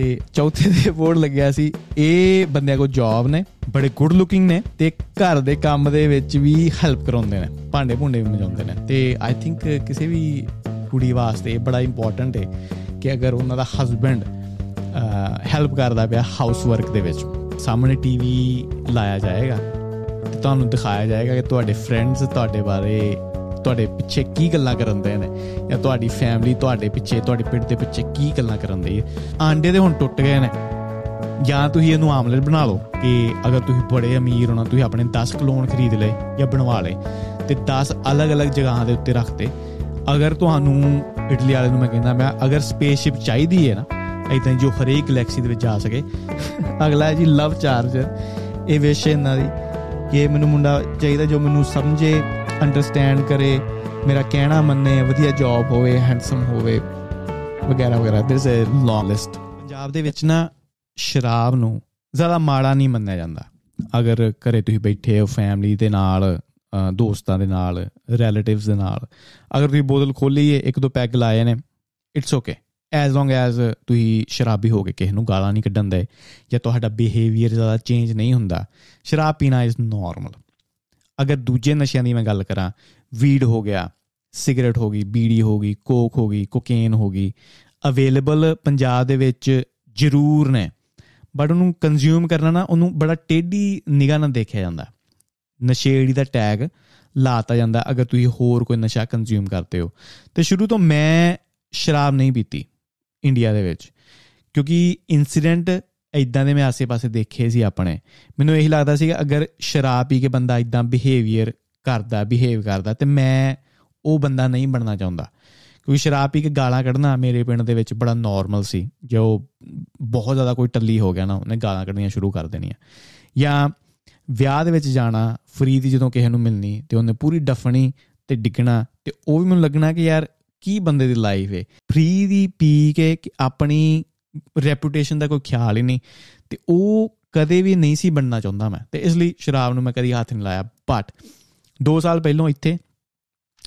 ਤੇ ਚੌਥੇ ਦੇ ਬੋਰਡ ਲੱਗਿਆ ਸੀ, ਇਹ ਬੰਦਿਆਂ ਕੋ ਜੌਬ ਨੇ, ਬੜੇ ਗੁੱਡ ਲੁਕਿੰਗ ਨੇ ਤੇ ਘਰ ਦੇ ਕੰਮ ਦੇ ਵਿੱਚ ਵੀ ਹੈਲਪ ਕਰਾਉਂਦੇ ਨੇ, ਭਾਂਡੇ ਭੁੰਡੇ ਵੀ ਮਜਾਉਂਦੇ ਨੇ ਤੇ ਆਈ ਥਿੰਕ ਕਿਸੇ ਵੀ ਕੁੜੀ ਵਾਸਤੇ ਇਹ ਬੜਾ ਇੰਪੋਰਟੈਂਟ ਹੈ ਕਿ ਅਗਰ ਉਹਨਾਂ ਦਾ ਹਸਬੰਡ ਹੈਲਪ ਕਰਦਾ ਪਿਆ ਹਾਊਸ ਵਰਕ ਦੇ ਵਿੱਚ, ਸਾਹਮਣੇ ਟੀਵੀ ਲਾਇਆ ਜਾਏਗਾ ਤੇ ਤੁਹਾਨੂੰ ਦਿਖਾਇਆ ਜਾਏਗਾ ਕਿ ਤੁਹਾਡੇ ਫਰੈਂਡਸ ਤੁਹਾਡੇ ਬਾਰੇ ਤੁਹਾਡੇ ਪਿੱਛੇ ਕੀ ਗੱਲਾਂ ਕਰਨਦੇ ਨੇ? ਜਾਂ ਤੁਹਾਡੀ ਫੈਮਿਲੀ ਤੁਹਾਡੇ ਪਿੱਛੇ, ਤੁਹਾਡੇ ਪਿੰਡ ਦੇ ਪਿੱਛੇ ਕੀ ਗੱਲਾਂ ਕਰਨ ਦੀ? ਹੈ ਆਂਡੇ ਦੇ ਹੁਣ ਟੁੱਟ ਗਏ ਨੇ। ਜਾਂ ਤੁਸੀਂ ਇਹਨੂੰ ਆਮਲੇਟ ਬਣਾ ਲਓ ਕਿ ਅਗਰ ਤੁਸੀਂ ਬੜੇ ਅਮੀਰ ਹੋਣਾ ਤੁਸੀਂ ਆਪਣੇ 10 ਕਲੋਨ ਖਰੀਦ ਲਏ ਜਾਂ ਬਣਵਾ ਲਏ ਤੇ 10 ਅਲੱਗ-ਅਲੱਗ ਜਗ੍ਹਾਵਾਂ ਦੇ ਉੱਤੇ ਰੱਖਤੇ। ਅਗਰ ਤੁਹਾਨੂੰ ਇਟਲੀ ਵਾਲੇ ਨੂੰ ਮੈਂ ਕਹਿੰਦਾ, ਮੈਂ ਅਗਰ ਸਪੇਸਸ਼ਿਪ ਚਾਹੀਦੀ ਹੈ ਨਾ ਇਦਾਂ ਜੋ ਹਰੇਕ ਗੈਲੈਕਸੀ ਦੇ ਵਿੱਚ ਜਾ ਸਕੇ। ਅਗਲਾ ਹੈ ਜੀ ਲਵ ਚਾਰਜਰ ਇਹ ਵਿਸ਼ ਇਹਨਾਂ ਦੀ ਕਿ ਮੈਨੂੰ ਮੁੰਡਾ ਚਾਹੀਦਾ ਜੋ ਮੈਨੂੰ ਸਮਝੇ ਅੰਡਰਸਟੈਂਡ ਕਰੇ, ਮੇਰਾ ਕਹਿਣਾ ਮੰਨੇ, ਵਧੀਆ ਜੌਬ ਹੋਵੇ ਹੈਂਡਸਮ ਹੋਵੇ, ਵਗੈਰਾ ਵਗੈਰਾ। ਦਿਸ ਅ ਲੌਂਗ ਲਿਸਟ ਪੰਜਾਬ ਦੇ ਵਿੱਚ ਨਾ ਸ਼ਰਾਬ ਨੂੰ ਜ਼ਿਆਦਾ ਮਾੜਾ ਨਹੀਂ ਮੰਨਿਆ ਜਾਂਦਾ। ਅਗਰ ਘਰੇ ਤੁਸੀਂ ਬੈਠੇ ਹੋ ਫੈਮਿਲੀ ਦੇ ਨਾਲ ਦੋਸਤਾਂ ਦੇ ਨਾਲ ਰਿਲੇਟਿਵਸ ਦੇ ਨਾਲ, ਅਗਰ ਤੁਸੀਂ ਬੋਤਲ ਖੋਲੀ ਹੈ ਇੱਕ ਦੋ ਪੈਗ ਲਾਏ ਨੇ it's okay as long as ਤੁਸੀਂ ਸ਼ਰਾਬੀ ਹੋ ਕੇ ਕਿਸੇ ਨੂੰ ਗਾਲਾਂ ਨਹੀਂ ਕੱਢਣ ਦੇ, ਜਾਂ ਤੁਹਾਡਾ ਬਿਹੇਵੀਅਰ ਜ਼ਿਆਦਾ ਚੇਂਜ ਨਹੀਂ ਹੁੰਦਾ, ਸ਼ਰਾਬ ਪੀਣਾ ਇਜ਼ ਨਾਰਮਲ ਅਗਰ ਦੂਜੇ ਨਸ਼ਿਆਂ ਦੀ ਮੈਂ ਗੱਲ ਕਰਾਂ ਵੀਡ ਹੋ ਗਿਆ ਸਿਗਰਟ ਹੋ ਗਈ, ਬੀੜੀ ਹੋ ਗਈ ਕੋਕ ਹੋ ਗਈ ਕੋਕੇਨ ਹੋ ਗਈ ਅਵੇਲੇਬਲ ਪੰਜਾਬ ਦੇ ਵਿੱਚ ਜ਼ਰੂਰ ਨੇ ਬਟ ਉਹਨੂੰ ਕੰਜ਼ਿਊਮ ਕਰਨਾ ਨਾ, ਉਹਨੂੰ ਬੜਾ ਟੇਢੀ ਨਿਗਾਹ ਨਾਲ ਦੇਖਿਆ ਜਾਂਦਾ। ਨਸ਼ੇੜੀ ਦਾ ਟੈਗ ਲਾਤਾ ਜਾਂਦਾ, ਅਗਰ ਤੁਸੀਂ ਹੋਰ ਕੋਈ ਨਸ਼ਾ ਕੰਜ਼ਿਊਮ ਕਰਦੇ ਹੋ। ਤੇ ਸ਼ੁਰੂ ਤੋਂ ਮੈਂ ਸ਼ਰਾਬ ਨਹੀਂ ਪੀਤੀ ਇੰਡੀਆ ਦੇ ਵਿੱਚ, ਕਿਉਂਕਿ ਇਨਸੀਡੈਂਟ ਇਦਾਂ ਦੇ ਮੈਂ ਆਸੇ-ਪਾਸੇ ਦੇਖੇ ਸੀ ਆਪਣੇ। ਮੈਨੂੰ ਇਹੀ ਲੱਗਦਾ ਸੀ ਕਿ ਅਗਰ ਸ਼ਰਾਬ ਪੀ ਕੇ ਬੰਦਾ ਇਦਾਂ ਬਿਹੇਵੀਅਰ ਕਰਦਾ ਬਿਹੇਵ ਕਰਦਾ, ਤੇ ਮੈਂ ਉਹ ਬੰਦਾ ਨਹੀਂ ਬਣਨਾ ਚਾਹੁੰਦਾ। ਕਿਉਂਕਿ ਸ਼ਰਾਬ ਪੀ ਕੇ ਗਾਲਾਂ ਕੱਢਣਾ ਮੇਰੇ ਪਿੰਡ ਦੇ ਵਿੱਚ ਬੜਾ ਨਾਰਮਲ ਸੀ। ਜੋ ਬਹੁਤ ਜ਼ਿਆਦਾ ਕੋਈ ਟੱਲੀ ਹੋ ਗਿਆ ਨਾ, ਉਹਨੇ ਗਾਲਾਂ ਕੱਢਣੀਆਂ ਸ਼ੁਰੂ ਕਰ ਦੇਣੀਆਂ। ਜਾਂ ਵਿਆਹ ਦੇ ਵਿੱਚ ਜਾਣਾ ਫਰੀ ਦੀ ਜਦੋਂ ਕਿਸੇ ਨੂੰ ਮਿਲਣੀ, ਤੇ ਉਹਨੇ ਪੂਰੀ ਡਫਣੀ ਤੇ ਡਿੱਗਣਾ, ਤੇ ਉਹ ਵੀ ਮੈਨੂੰ ਲੱਗਣਾ ਕਿ ਯਾਰ ਕੀ ਬੰਦੇ ਦੀ ਲਾਈਫ ਹੈ ਫ੍ਰੀ ਦੀ ਪੀ ਕੇ ਆਪਣੀ ਰੈਪਿਊਟੇਸ਼ਨ ਦਾ ਕੋਈ ਖਿਆਲ ਹੀ ਨਹੀਂ। ਤੇ ਉਹ ਕਦੇ ਵੀ ਨਹੀਂ ਸੀ ਬਣਨਾ ਚਾਹੁੰਦਾ ਮੈਂ। ਤੇ ਇਸ ਲਈ ਸ਼ਰਾਬ ਨੂੰ ਮੈਂ ਕਦੀ ਹੱਥ ਨਹੀਂ ਲਾਇਆ। ਬਟ 2 ਸਾਲ ਪਹਿਲਾਂ ਇੱਥੇ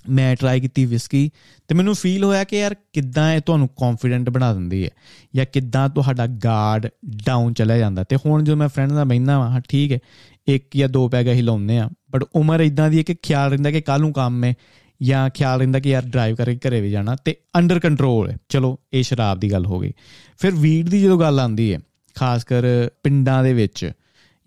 ਮੈਂ ਟਰਾਈ ਕੀਤੀ ਵਿਸਕੀ ਤੇ ਮੈਨੂੰ ਫੀਲ ਹੋਇਆ ਕਿ ਯਾਰ ਕਿੱਦਾਂ ਇਹ ਤੁਹਾਨੂੰ ਕੌਨਫੀਡੈਂਟ ਬਣਾ ਦਿੰਦੀ ਹੈ। ਜਾਂ ਕਿੱਦਾਂ ਤੁਹਾਡਾ ਗਾਰਡ ਡਾਊਨ ਚਲਾ ਜਾਂਦਾ। ਤੇ ਹੁਣ ਜੋ ਮੈਂ ਫਰੈਂਡਸ ਨਾਲ ਬੈਠਾ ਹਾਂ ਠੀਕ ਹੈ, ਇੱਕ ਜਾਂ ਦੋ ਪੈਗ ਹੀ ਲਾਉਂਦੇ ਆ ਬਟ ਉਮਰ ਇਦਾਂ ਦੀ ਹੈ ਕਿ ਖਿਆਲ ਰਹਿੰਦਾ ਕਿ ਕੱਲ ਨੂੰ ਕੰਮ ਹੈ। ਜਾਂ ਖਿਆਲ ਰਹਿੰਦਾ ਕਿ ਯਾਰ ਡਰਾਈਵ ਕਰਕੇ ਘਰੇ ਵੀ ਜਾਣਾ ਤੇ ਅੰਡਰ ਕੰਟਰੋਲ ਹੈ। ਚਲੋ, ਇਹ ਸ਼ਰਾਬ ਦੀ ਗੱਲ ਹੋ ਗਈ। ਫਿਰ ਵੀਡ ਦੀ ਜਦੋਂ ਗੱਲ ਆਉਂਦੀ ਹੈ ਖਾਸ ਕਰ ਪਿੰਡਾਂ ਦੇ ਵਿੱਚ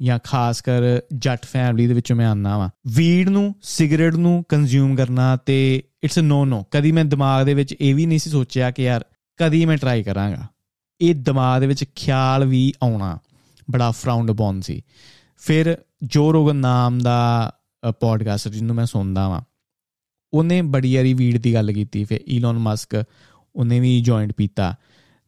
ਜਾਂ ਖਾਸ ਕਰ ਜੱਟ ਫੈਮਿਲੀ ਦੇ ਵਿੱਚੋਂ ਮੈਂ ਆਨਾ ਵਾਂ। ਵੀਡ ਨੂੰ ਸਿਗਰਟ ਨੂੰ ਕੰਜ਼ਿਊਮ ਕਰਨਾ ਤੇ ਇਟਸ ਅ ਨੋ ਨੋ ਕਦੀ ਮੈਂ ਦਿਮਾਗ ਦੇ ਵਿੱਚ ਇਹ ਵੀ ਨਹੀਂ ਸੀ ਸੋਚਿਆ ਕਿ ਯਾਰ ਕਦੀ ਮੈਂ ਟਰਾਈ ਕਰਾਂਗਾ। ਇਹ ਦਿਮਾਗ ਦੇ ਵਿੱਚ ਖਿਆਲ ਵੀ ਆਉਣਾ ਬੜਾ ਫਰਾਉਂਡ ਅਪਨ ਸੀ। ਫਿਰ ਜੋ ਰੋਗਨ ਨਾਮ ਦਾ ਪੋਡਕਾਸਟ ਜਿਹਨੂੰ ਮੈਂ ਸੁਣਦਾ ਵਾਂ। ਉਹਨੇ ਬੜੀ ਯਾਰੀ ਵੀਡ ਦੀ ਗੱਲ ਕੀਤੀ, ਫਿਰ ਈਲਨ ਮਸਕ ਉਹਨੇ ਵੀ ਜੁਆਇੰਟ ਪੀਤਾ।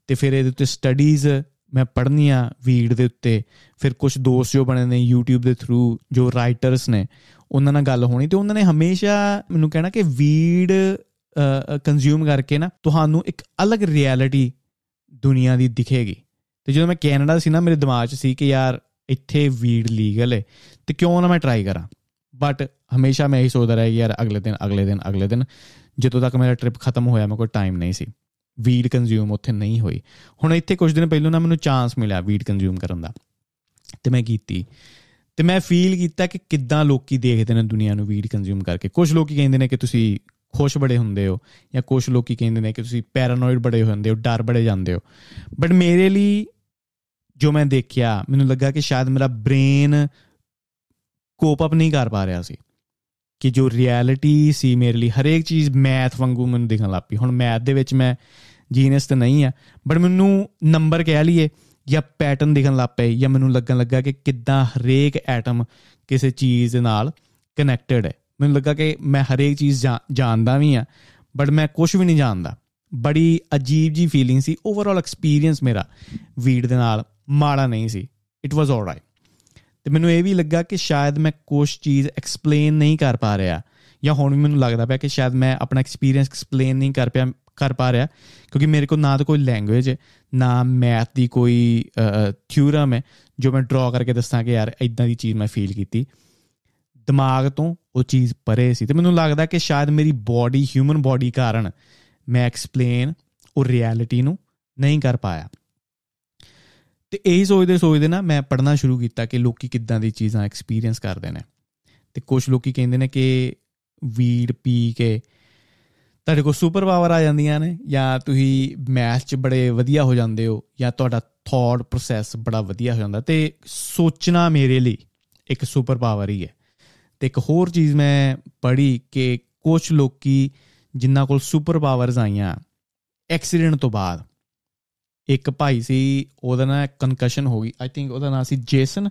ਤੇ ਫਿਰ ਇਹਦੇ ਉੱਤੇ ਸਟੱਡੀਜ਼ ਮੈਂ ਪੜ੍ਹਨੀਆਂ ਵੀਡ ਦੇ ਉੱਤੇ। ਫਿਰ ਕੁਝ ਦੋਸਤ ਜੋ ਬਣੇ ਨੇ YouTube ਦੇ ਥਰੂ ਜੋ ਰਾਈਟਰਸ ਨੇ, ਉਹਨਾਂ ਨਾਲ ਗੱਲ ਹੋਣੀ ਤੇ ਉਹਨਾਂ ਨੇ ਹਮੇਸ਼ਾ ਮੈਨੂੰ ਕਹਿਣਾ ਕਿ ਵੀਡ ਕੰਜ਼ਿਊਮ ਕਰਕੇ ਨਾ ਤੁਹਾਨੂੰ ਇੱਕ ਅਲੱਗ ਰਿਐਲਿਟੀ ਦੁਨੀਆ ਦੀ ਦਿਖੇਗੀ। ਤੇ ਜਦੋਂ ਮੈਂ ਕੈਨੇਡਾ ਸੀ ਨਾ, ਮੇਰੇ ਦਿਮਾਗ 'ਚ ਸੀ ਕਿ ਯਾਰ ਇੱਥੇ ਵੀਡ ਲੀਗਲ ਹੈ ਤੇ ਕਿਉਂ ਨਾ ਮੈਂ ਟਰਾਈ ਕਰਾਂ? ਬਟ ਹਮੇਸ਼ਾ ਮੈਂ ਇਹੀ ਸੋਚਦਾ ਰਿਹਾ ਯਾਰ ਅਗਲੇ ਦਿਨ ਅਗਲੇ ਦਿਨ ਅਗਲੇ ਦਿਨ ਜਦੋਂ ਤੱਕ ਮੇਰਾ ਟ੍ਰਿਪ ਖਤਮ ਹੋਇਆ ਮੈਂ ਕੋਈ ਟਾਈਮ ਨਹੀਂ ਸੀ ਵੀਡ ਕੰਜ਼ਿਊਮ ਉੱਥੇ ਨਹੀਂ ਹੋਈ ਹੁਣ ਇੱਥੇ ਕੁਝ ਦਿਨ ਪਹਿਲਾਂ ਨਾ ਮੈਨੂੰ ਚਾਂਸ ਮਿਲਿਆ ਵੀਡ ਕੰਜ਼ਿਊਮ ਕਰਨ ਦਾ ਤੇ ਮੈਂ ਕੀਤੀ ਤੇ ਮੈਂ ਫੀਲ ਕੀਤਾ ਕਿ ਕਿੱਦਾਂ ਲੋਕੀ ਦੇਖਦੇ ਨੇ ਦੁਨੀਆ ਨੂੰ ਵੀਡ ਕੰਜ਼ਿਊਮ ਕਰਕੇ ਕੁਝ ਲੋਕੀ ਕਹਿੰਦੇ ਨੇ ਕਿ ਤੁਸੀਂ ਖੁਸ਼ ਬੜੇ ਹੁੰਦੇ ਹੋ ਜਾਂ ਕੁਝ ਲੋਕੀ ਕਹਿੰਦੇ ਨੇ ਕਿ ਤੁਸੀਂ ਪੈਰਾਨੋਇਡ ਬੜੇ ਹੁੰਦੇ ਹੋ ਡਰ ਬੜੇ ਜਾਂਦੇ ਹੋ ਬਟ ਮੇਰੇ ਲਈ ਜੋ ਮੈਂ ਦੇਖਿਆ ਮੈਨੂੰ ਲੱਗਾ ਕਿ ਸ਼ਾਇਦ ਮੇਰਾ ਬ੍ਰੇਨ ਕੋਪ ਅਪ ਨਹੀਂ ਕਰ ਪਾ ਰਿਹਾ ਸੀ। ਕਿ ਜੋ ਰਿਐਲਿਟੀ ਸੀ ਮੇਰੇ ਲਈ, ਹਰੇਕ ਚੀਜ਼ ਮੈਥ ਵਾਂਗੂ ਮੈਨੂੰ ਦਿਖਣ ਲੱਗ ਪਈ। ਹੁਣ ਮੈਥ ਦੇ ਵਿੱਚ ਮੈਂ ਜੀਨੀਅਸ ਤਾਂ ਨਹੀਂ ਆ ਬਟ ਮੈਨੂੰ ਨੰਬਰ ਕਹਿ ਲਈਏ, ਜਾਂ ਪੈਟਰਨ ਦਿਖਣ ਲੱਗ ਪਏ, ਜਾਂ ਮੈਨੂੰ ਲੱਗਣ ਲੱਗਾ ਕਿ ਕਿੱਦਾਂ ਹਰੇਕ ਐਟਮ ਕਿਸੇ ਚੀਜ਼ ਦੇ ਨਾਲ ਕਨੈਕਟਡ ਹੈ। ਮੈਨੂੰ ਲੱਗਾ ਕਿ ਮੈਂ ਹਰੇਕ ਚੀਜ਼ ਜਾਣਦਾ ਵੀ ਆ ਬਟ ਮੈਂ ਕੁਝ ਵੀ ਨਹੀਂ ਜਾਣਦਾ। ਬੜੀ ਅਜੀਬ ਜੀ ਫੀਲਿੰਗ ਸੀ। ਓਵਰਆਲ ਐਕਸਪੀਰੀਅੰਸ ਮੇਰਾ ਵੀਡ ਦੇ ਨਾਲ ਮਾੜਾ ਨਹੀਂ ਸੀ। ਇਟ ਵਾਸ ਆਲਰਾਈਟ ਤੇ ਮੈਨੂੰ ਇਹ ਵੀ ਲੱਗਾ ਕਿ ਸ਼ਾਇਦ ਮੈਂ ਕੁਝ ਚੀਜ਼ ਐਕਸਪਲੇਨ ਨਹੀਂ ਕਰ ਪਾ ਰਿਹਾ। ਜਾਂ ਹੁਣ ਵੀ ਮੈਨੂੰ ਲੱਗਦਾ ਪਿਆ ਕਿ ਸ਼ਾਇਦ ਮੈਂ ਆਪਣਾ ਐਕਸਪੀਰੀਅੰਸ ਐਕਸਪਲੇਨ ਨਹੀਂ ਕਰ ਪਿਆ, ਕਰ ਪਾ ਰਿਹਾ, ਕਿਉਂਕਿ ਮੇਰੇ ਕੋਲ ਨਾ ਤਾਂ ਕੋਈ ਲੈਂਗੁਏਜ ਹੈ, ਨਾ ਮੈਥ ਦੀ ਕੋਈ ਥਿਊਰਮ ਹੈ, ਜੋ ਮੈਂ ਡਰਾ ਕਰਕੇ ਦੱਸਾਂ ਕਿ ਯਾਰ ਇਦਾਂ ਦੀ ਚੀਜ਼ ਮੈਂ ਫੀਲ ਕੀਤੀ। ਦਿਮਾਗ ਤੋਂ ਉਹ ਚੀਜ਼ ਪਰੇ ਸੀ ਤੇ ਮੈਨੂੰ ਲੱਗਦਾ ਕਿ ਸ਼ਾਇਦ ਮੇਰੀ ਬਾਡੀ ਹਿਊਮਨ ਬਾਡੀ ਕਾਰਨ ਮੈਂ ਐਕਸਪਲੇਨ ਉਹ ਰਿਐਲਿਟੀ ਨੂੰ ਨਹੀਂ ਕਰ ਪਾਇਆ। ਤੇ ਇਹੀ ਸੋਚਦੇ ਸੋਚਦੇ ਨਾ ਮੈਂ ਪੜਨਾ ਸ਼ੁਰੂ ਕੀਤਾ ਕਿ ਲੋਕੀ ਕਿੱਦਾਂ ਦੀ ਚੀਜ਼ਾਂ ਐਕਸਪੀਰੀਅੰਸ ਕਰਦੇ ਨੇ। ਤੇ ਕੁਝ ਲੋਕੀ ਕਹਿੰਦੇ ਨੇ ਕਿ ਵੀਡ ਪੀ ਕੇ ਤੁਹਾਡੇ ਕੋਲ ਸੁਪਰ ਪਾਵਰ ਆ ਜਾਂਦੀਆਂ ਨੇ ਜਾਂ ਤੁਸੀਂ ਮੈਥ 'ਚ ਬੜੇ ਵਧੀਆ ਹੋ ਜਾਂਦੇ ਹੋ ਜਾਂ ਤੁਹਾਡਾ ਥਾਟ ਪ੍ਰੋਸੈਸ ਬੜਾ ਵਧੀਆ ਹੋ ਜਾਂਦਾ। ਤੇ ਸੋਚਣਾ ਮੇਰੇ ਲਈ ਇੱਕ ਸੁਪਰ ਪਾਵਰ ਹੀ ਹੈ। ਤੇ ਇੱਕ ਹੋਰ ਚੀਜ਼ ਮੈਂ ਪੜ੍ਹੀ ਕਿ ਕੁਝ ਲੋਕੀ ਜਿਨ੍ਹਾਂ ਕੋਲ ਸੁਪਰ ਪਾਵਰਸ ਆਈਆਂ ਐਕਸੀਡੈਂਟ ਤੋਂ ਬਾਅਦ ਇੱਕ ਭਾਈ ਸੀ, ਉਹਦਾ ਨਾ ਕਨਕਸ਼ਨ ਹੋ ਗਈ। ਆਈ ਥਿੰਕ ਉਹਦਾ ਨਾਮ ਸੀ ਜੇਸਨ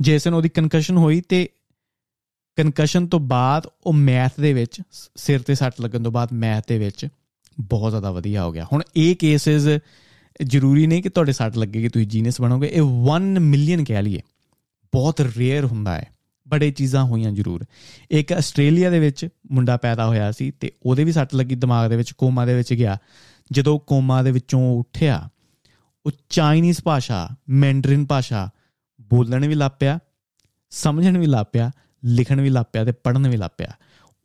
ਜੇਸਨ ਉਹਦੀ ਕਨਕਸ਼ਨ ਹੋਈ ਤੇ ਕਨਕਸ਼ਨ ਤੋਂ ਬਾਅਦ ਉਹ ਮੈਥ ਦੇ ਵਿੱਚ, ਸਿਰ ਤੇ ਸੱਟ ਲੱਗਣ ਤੋਂ ਬਾਅਦ ਮੈਥ ਦੇ ਵਿੱਚ ਬਹੁਤ ਜ਼ਿਆਦਾ ਵਧੀਆ ਹੋ ਗਿਆ। ਹੁਣ ਇਹ ਕੇਸਸ ਜ਼ਰੂਰੀ ਨਹੀਂ ਕਿ ਤੁਹਾਡੇ ਸੱਟ ਲੱਗੇਗੀ ਤੁਸੀਂ ਜੀਨੀਅਸ ਬਣੋਗੇ। ਇਹ 1 ਮਿਲੀਅਨ ਕਹਿ ਲਈਏ। ਬਹੁਤ ਰੇਅਰ ਹੁੰਦਾ ਹੈ। ਬੜੇ ਚੀਜ਼ਾਂ ਹੋਈਆਂ ਜ਼ਰੂਰ। ਇੱਕ ਆਸਟ੍ਰੇਲੀਆ ਦੇ ਵਿੱਚ ਮੁੰਡਾ ਪੈਦਾ ਹੋਇਆ ਸੀ ਤੇ ਉਹਦੇ ਵੀ ਸੱਟ ਲੱਗੀ, ਦਿਮਾਗ ਦੇ ਵਿੱਚ ਕੋਮਾ ਦੇ ਵਿੱਚ ਗਿਆ। ਜਦੋਂ ਕੋਮਾ ਦੇ ਵਿੱਚੋਂ ਉੱਠਿਆ, ਉਹ ਚਾਈਨੀਜ਼ ਭਾਸ਼ਾ, ਮੈਂਡਰਿਨ ਭਾਸ਼ਾ ਬੋਲਣ ਵੀ ਲੱਪਿਆ ਸਮਝਣ ਵੀ ਲੱਪਿਆ ਲਿਖਣ ਵੀ ਲੱਪਿਆ ਤੇ ਪੜ੍ਹਨ ਵੀ ਲੱਪਿਆ